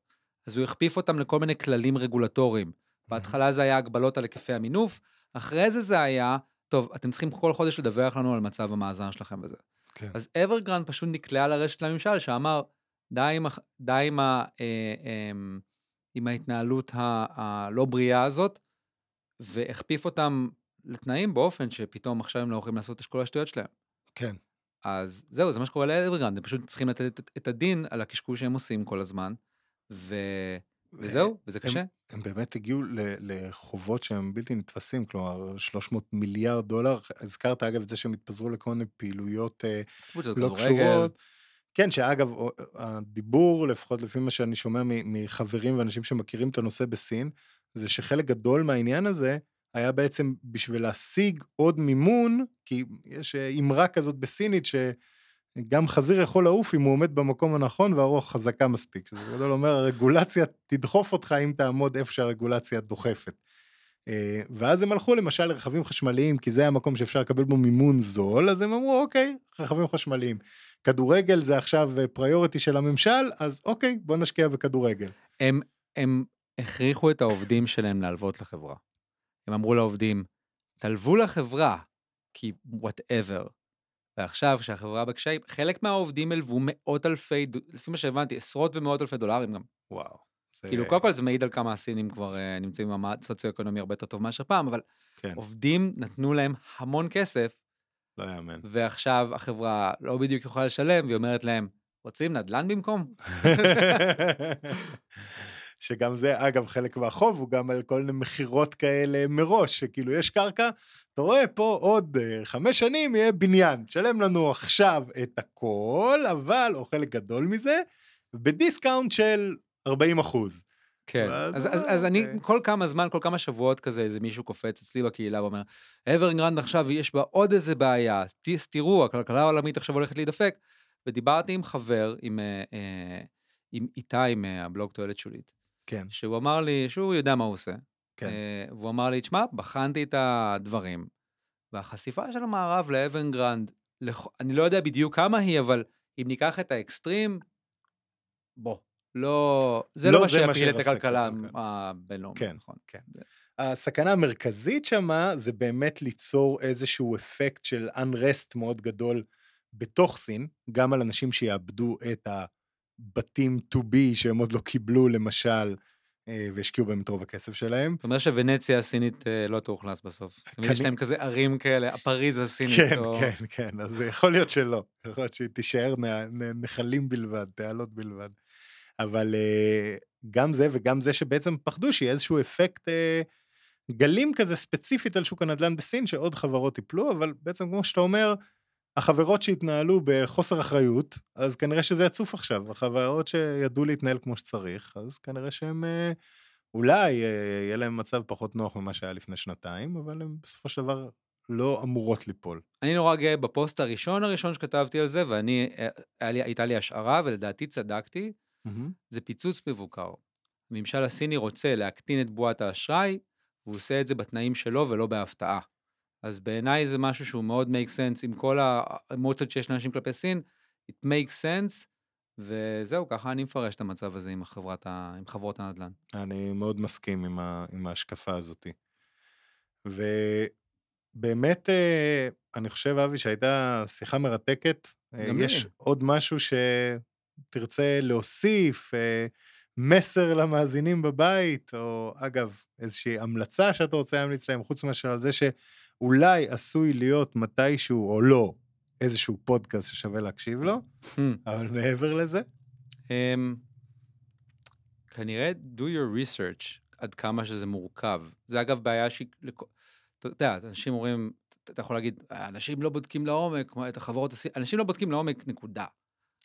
אז הוא הכפיף אותם לכל מיני כללים רגולטוריים. בהתחלה זה היה הגבלות על היקפי המינוף, אחרי זה זה היה, טוב, אתם צריכים כל חודש לדווח לנו על מצב המאזן שלכם וזה. כן. אז אברגרנד פשוט נקלעה לרשת לממשל שאמר, די עם, די עם, ה, אה, אה, עם ההתנהלות הלא בריאה הזאת, והכפיף אותם לתנאים באופן שפתאום עכשיו הם לא יכולים לעשות את כל השטויות שלהם. כן. אז זהו, זה מה שקורה לאברגרנד, הם פשוט צריכים לתת את, את הדין על הקשקוש שהם עושים כל הזמן, ו... וזהו, וזה קשה. הם באמת הגיעו ל- לחובות שהם בלתי נתפסים, כלומר 300 מיליארד דולר. הזכרת אגב את זה שהם התפזרו לכל מיני פעילויות אה, לא קשורות. כן, שאגב, הדיבור, לפחות לפי מה שאני שומע מחברים ואנשים שמכירים את הנושא בסין, זה שחלק גדול מהעניין הזה היה בעצם בשביל להשיג עוד מימון, כי יש אה, אמרה כזאת בסינית שגם חזיר יכול לעוף אם הוא עומד במקום הנכון והרוח חזקה מספיק. זה גדול אומר, הרגולציה תדחוף אותך אם תעמוד איפה שהרגולציה דוחפת. אה, ואז הם הלכו למשל לרכבים חשמליים, כי זה המקום שאפשר לקבל בו מימון זול, אז הם אמרו, אוקיי, רכבים חשמליים. כדורגל זה עכשיו priority של הממשל, אז אוקיי, בוא נשקיע בכדורגל. הם, הם הכריחו את העובדים שלהם להלוות לחברה. הם אמרו לעובדים, תלוו לחברה, כי whatever. ועכשיו, כשהחברה בקשיים, חלק מהעובדים הלוו מאות אלפי, לפי מה שהבנתי, עשרות ומאות אלפי דולרים גם. וואו. זה... כאילו, קודם כל זה מעיד על כמה הסינים כבר uh, נמצאים במעמד סוציו-אקונומי הרבה יותר טוב מאשר פעם, אבל כן, עובדים נתנו להם המון כסף, לא יאמן. ועכשיו החברה לא בדיוק יכולה לשלם, והיא אומרת להם, רוצים נדל"ן במקום? שגם זה, אגב, חלק מהחוב הוא גם על כל מיני מכירות כאלה מראש, שכאילו יש קרקע, אתה רואה פה עוד אה, חמש שנים יהיה בניין, תשלם לנו עכשיו את הכל, אבל, או חלק גדול מזה, בדיסקאונט של 40 אחוז. כן, אז, אז, אומר, אז אני אוקיי. כל כמה זמן, כל כמה שבועות כזה, איזה מישהו קופץ אצלי בקהילה ואומר, אברגרנד עכשיו יש בה עוד איזה בעיה, תראו, הכלכלה העולמית עכשיו הולכת להידפק. ודיברתי עם חבר, עם, אה, אה, עם איתי מהבלוג תועלת שולית, כן, שהוא אמר לי, שהוא יודע מה הוא עושה. כן. אה, והוא אמר לי, תשמע, בחנתי את הדברים, והחשיפה של המערב לאברגרנד, לכ- אני לא יודע בדיוק כמה היא, אבל אם ניקח את האקסטרים, בוא, לא, זה לא לא זה מה שיפיל את את הכלכלה הכלכלה. הבינלאומית, כן, נכון. כן. הסכנה המרכזית שמה זה באמת ליצור איזשהו אפקט של unrest מאוד גדול בתוך סין, גם על אנשים שיאבדו את הבתים to be שהם עוד לא קיבלו למשל, אה, והשקיעו בהם את רוב הכסף שלהם. זאת אומרת שוונציה הסינית אה, לא תאוכלס בסוף. תמיד יש להם כזה ערים כאלה, הפריז הסינית. כן, או- כן, כן, אז יכול להיות שלא, יכול להיות שהיא תישאר נחלים בלבד, תעלות בלבד. אבל אה, גם זה וגם זה שבעצם פחדו שיהיה איזשהו אפקט אה, גלים כזה ספציפית על שוק הנדל"ן בסין, שעוד חברות ייפלו, אבל בעצם כמו שאתה אומר, החברות שהתנהלו בחוסר אחריות, אז כנראה שזה יצוף עכשיו. החברות שידעו להתנהל כמו שצריך, אז כנראה שהם אה, אולי אה, יהיה להם מצב פחות נוח ממה שהיה לפני שנתיים, אבל הם בסופו של דבר לא אמורות ליפול. אני נורא גאה בפוסט הראשון הראשון שכתבתי על זה, ואני, אה, לי- הייתה לי השערה, ולדעתי צדקתי, זה פיצוץ מבוקר. הממשל הסיני רוצה להקטין את בועת האשראי, והוא עושה את זה בתנאים שלו ולא בהפתעה. אז בעיניי זה משהו שהוא מאוד make sense עם כל האמוציות שיש לאנשים כלפי סין, it makes sense, וזהו, ככה אני מפרש את המצב הזה עם, החברת ה... עם חברות הנדל"ן. אני מאוד מסכים עם, ה, עם ההשקפה הזאת. ובאמת, אה, אני חושב, אבי, שהייתה שיחה מרתקת. אה, גם לי. יש עוד משהו שתרצה להוסיף, אה, מסר למאזינים בבית, או אגב, איזושהי המלצה שאתה רוצה להמליץ להם, חוץ מאשר על זה שאולי עשוי להיות מתישהו, או לא, איזשהו פודקאסט ששווה להקשיב לו, Hmm. אבל מעבר לזה, Um, כנראה do your research עד כמה שזה מורכב. זה אגב בעיה שהיא, אתה יודע, אנשים אומרים, אתה- יכול להגיד, אנשים לא בודקים לעומק, את החברות, הסי-" אנשים לא בודקים לעומק, נקודה.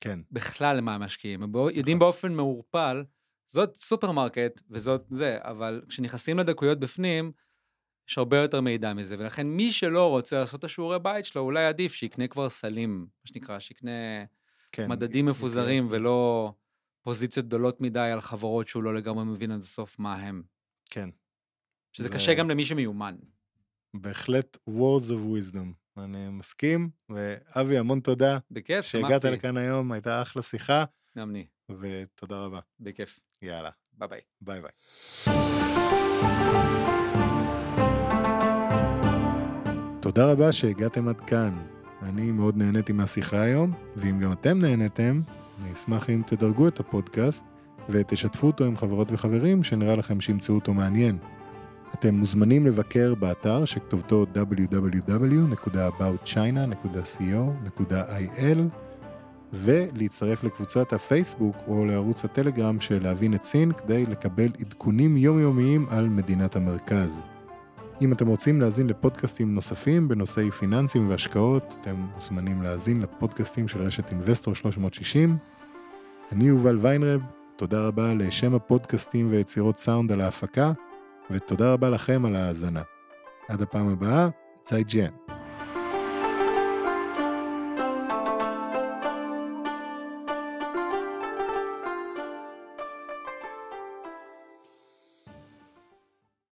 כן, בכלל למה הם משקיעים. הם בו- יודעים באופן מעורפל, זאת סופרמרקט וזאת זה, אבל כשנכנסים לדקויות בפנים, יש הרבה יותר מידע מזה, ולכן מי שלא רוצה לעשות את השיעורי בית שלו, אולי עדיף שיקנה כבר סלים, מה שנקרא, שיקנה כן. מדדים. מפוזרים ולא פוזיציות גדולות מדי על חברות שהוא לא לגמרי מבין עד הסוף מה הם. כן. שזה זה- קשה גם למי שמיומן. בהחלט words of wisdom. אני מסכים, ואבי, המון תודה בכיף, שהגעת שמחתי. לכאן היום, הייתה אחלה שיחה, גם אני, ותודה רבה. בכיף. יאללה, ביי ביי. ביי ביי. תודה רבה שהגעתם עד כאן. אני מאוד נהניתי מהשיחה היום, ואם גם אתם נהניתם, אני אשמח אם תדרגו את הפודקאסט ותשתפו אותו עם חברות וחברים שנראה לכם שימצאו אותו מעניין. אתם מוזמנים לבקר באתר שכתובתו www.aboutchina.co.il ולהצטרף לקבוצת הפייסבוק או לערוץ הטלגרם של להבין את סין כדי לקבל עדכונים יומיומיים על מדינת המרכז. אם אתם רוצים להאזין לפודקאסטים נוספים בנושאי פיננסים והשקעות, אתם מוזמנים להאזין לפודקאסטים של רשת אינבסטור 360. אני יובל ויינרב, תודה רבה לשם הפודקאסטים ויצירות סאונד על ההפקה, ותודה רבה לכם על ההאזנה. עד הפעם הבאה, צי ג'יאן.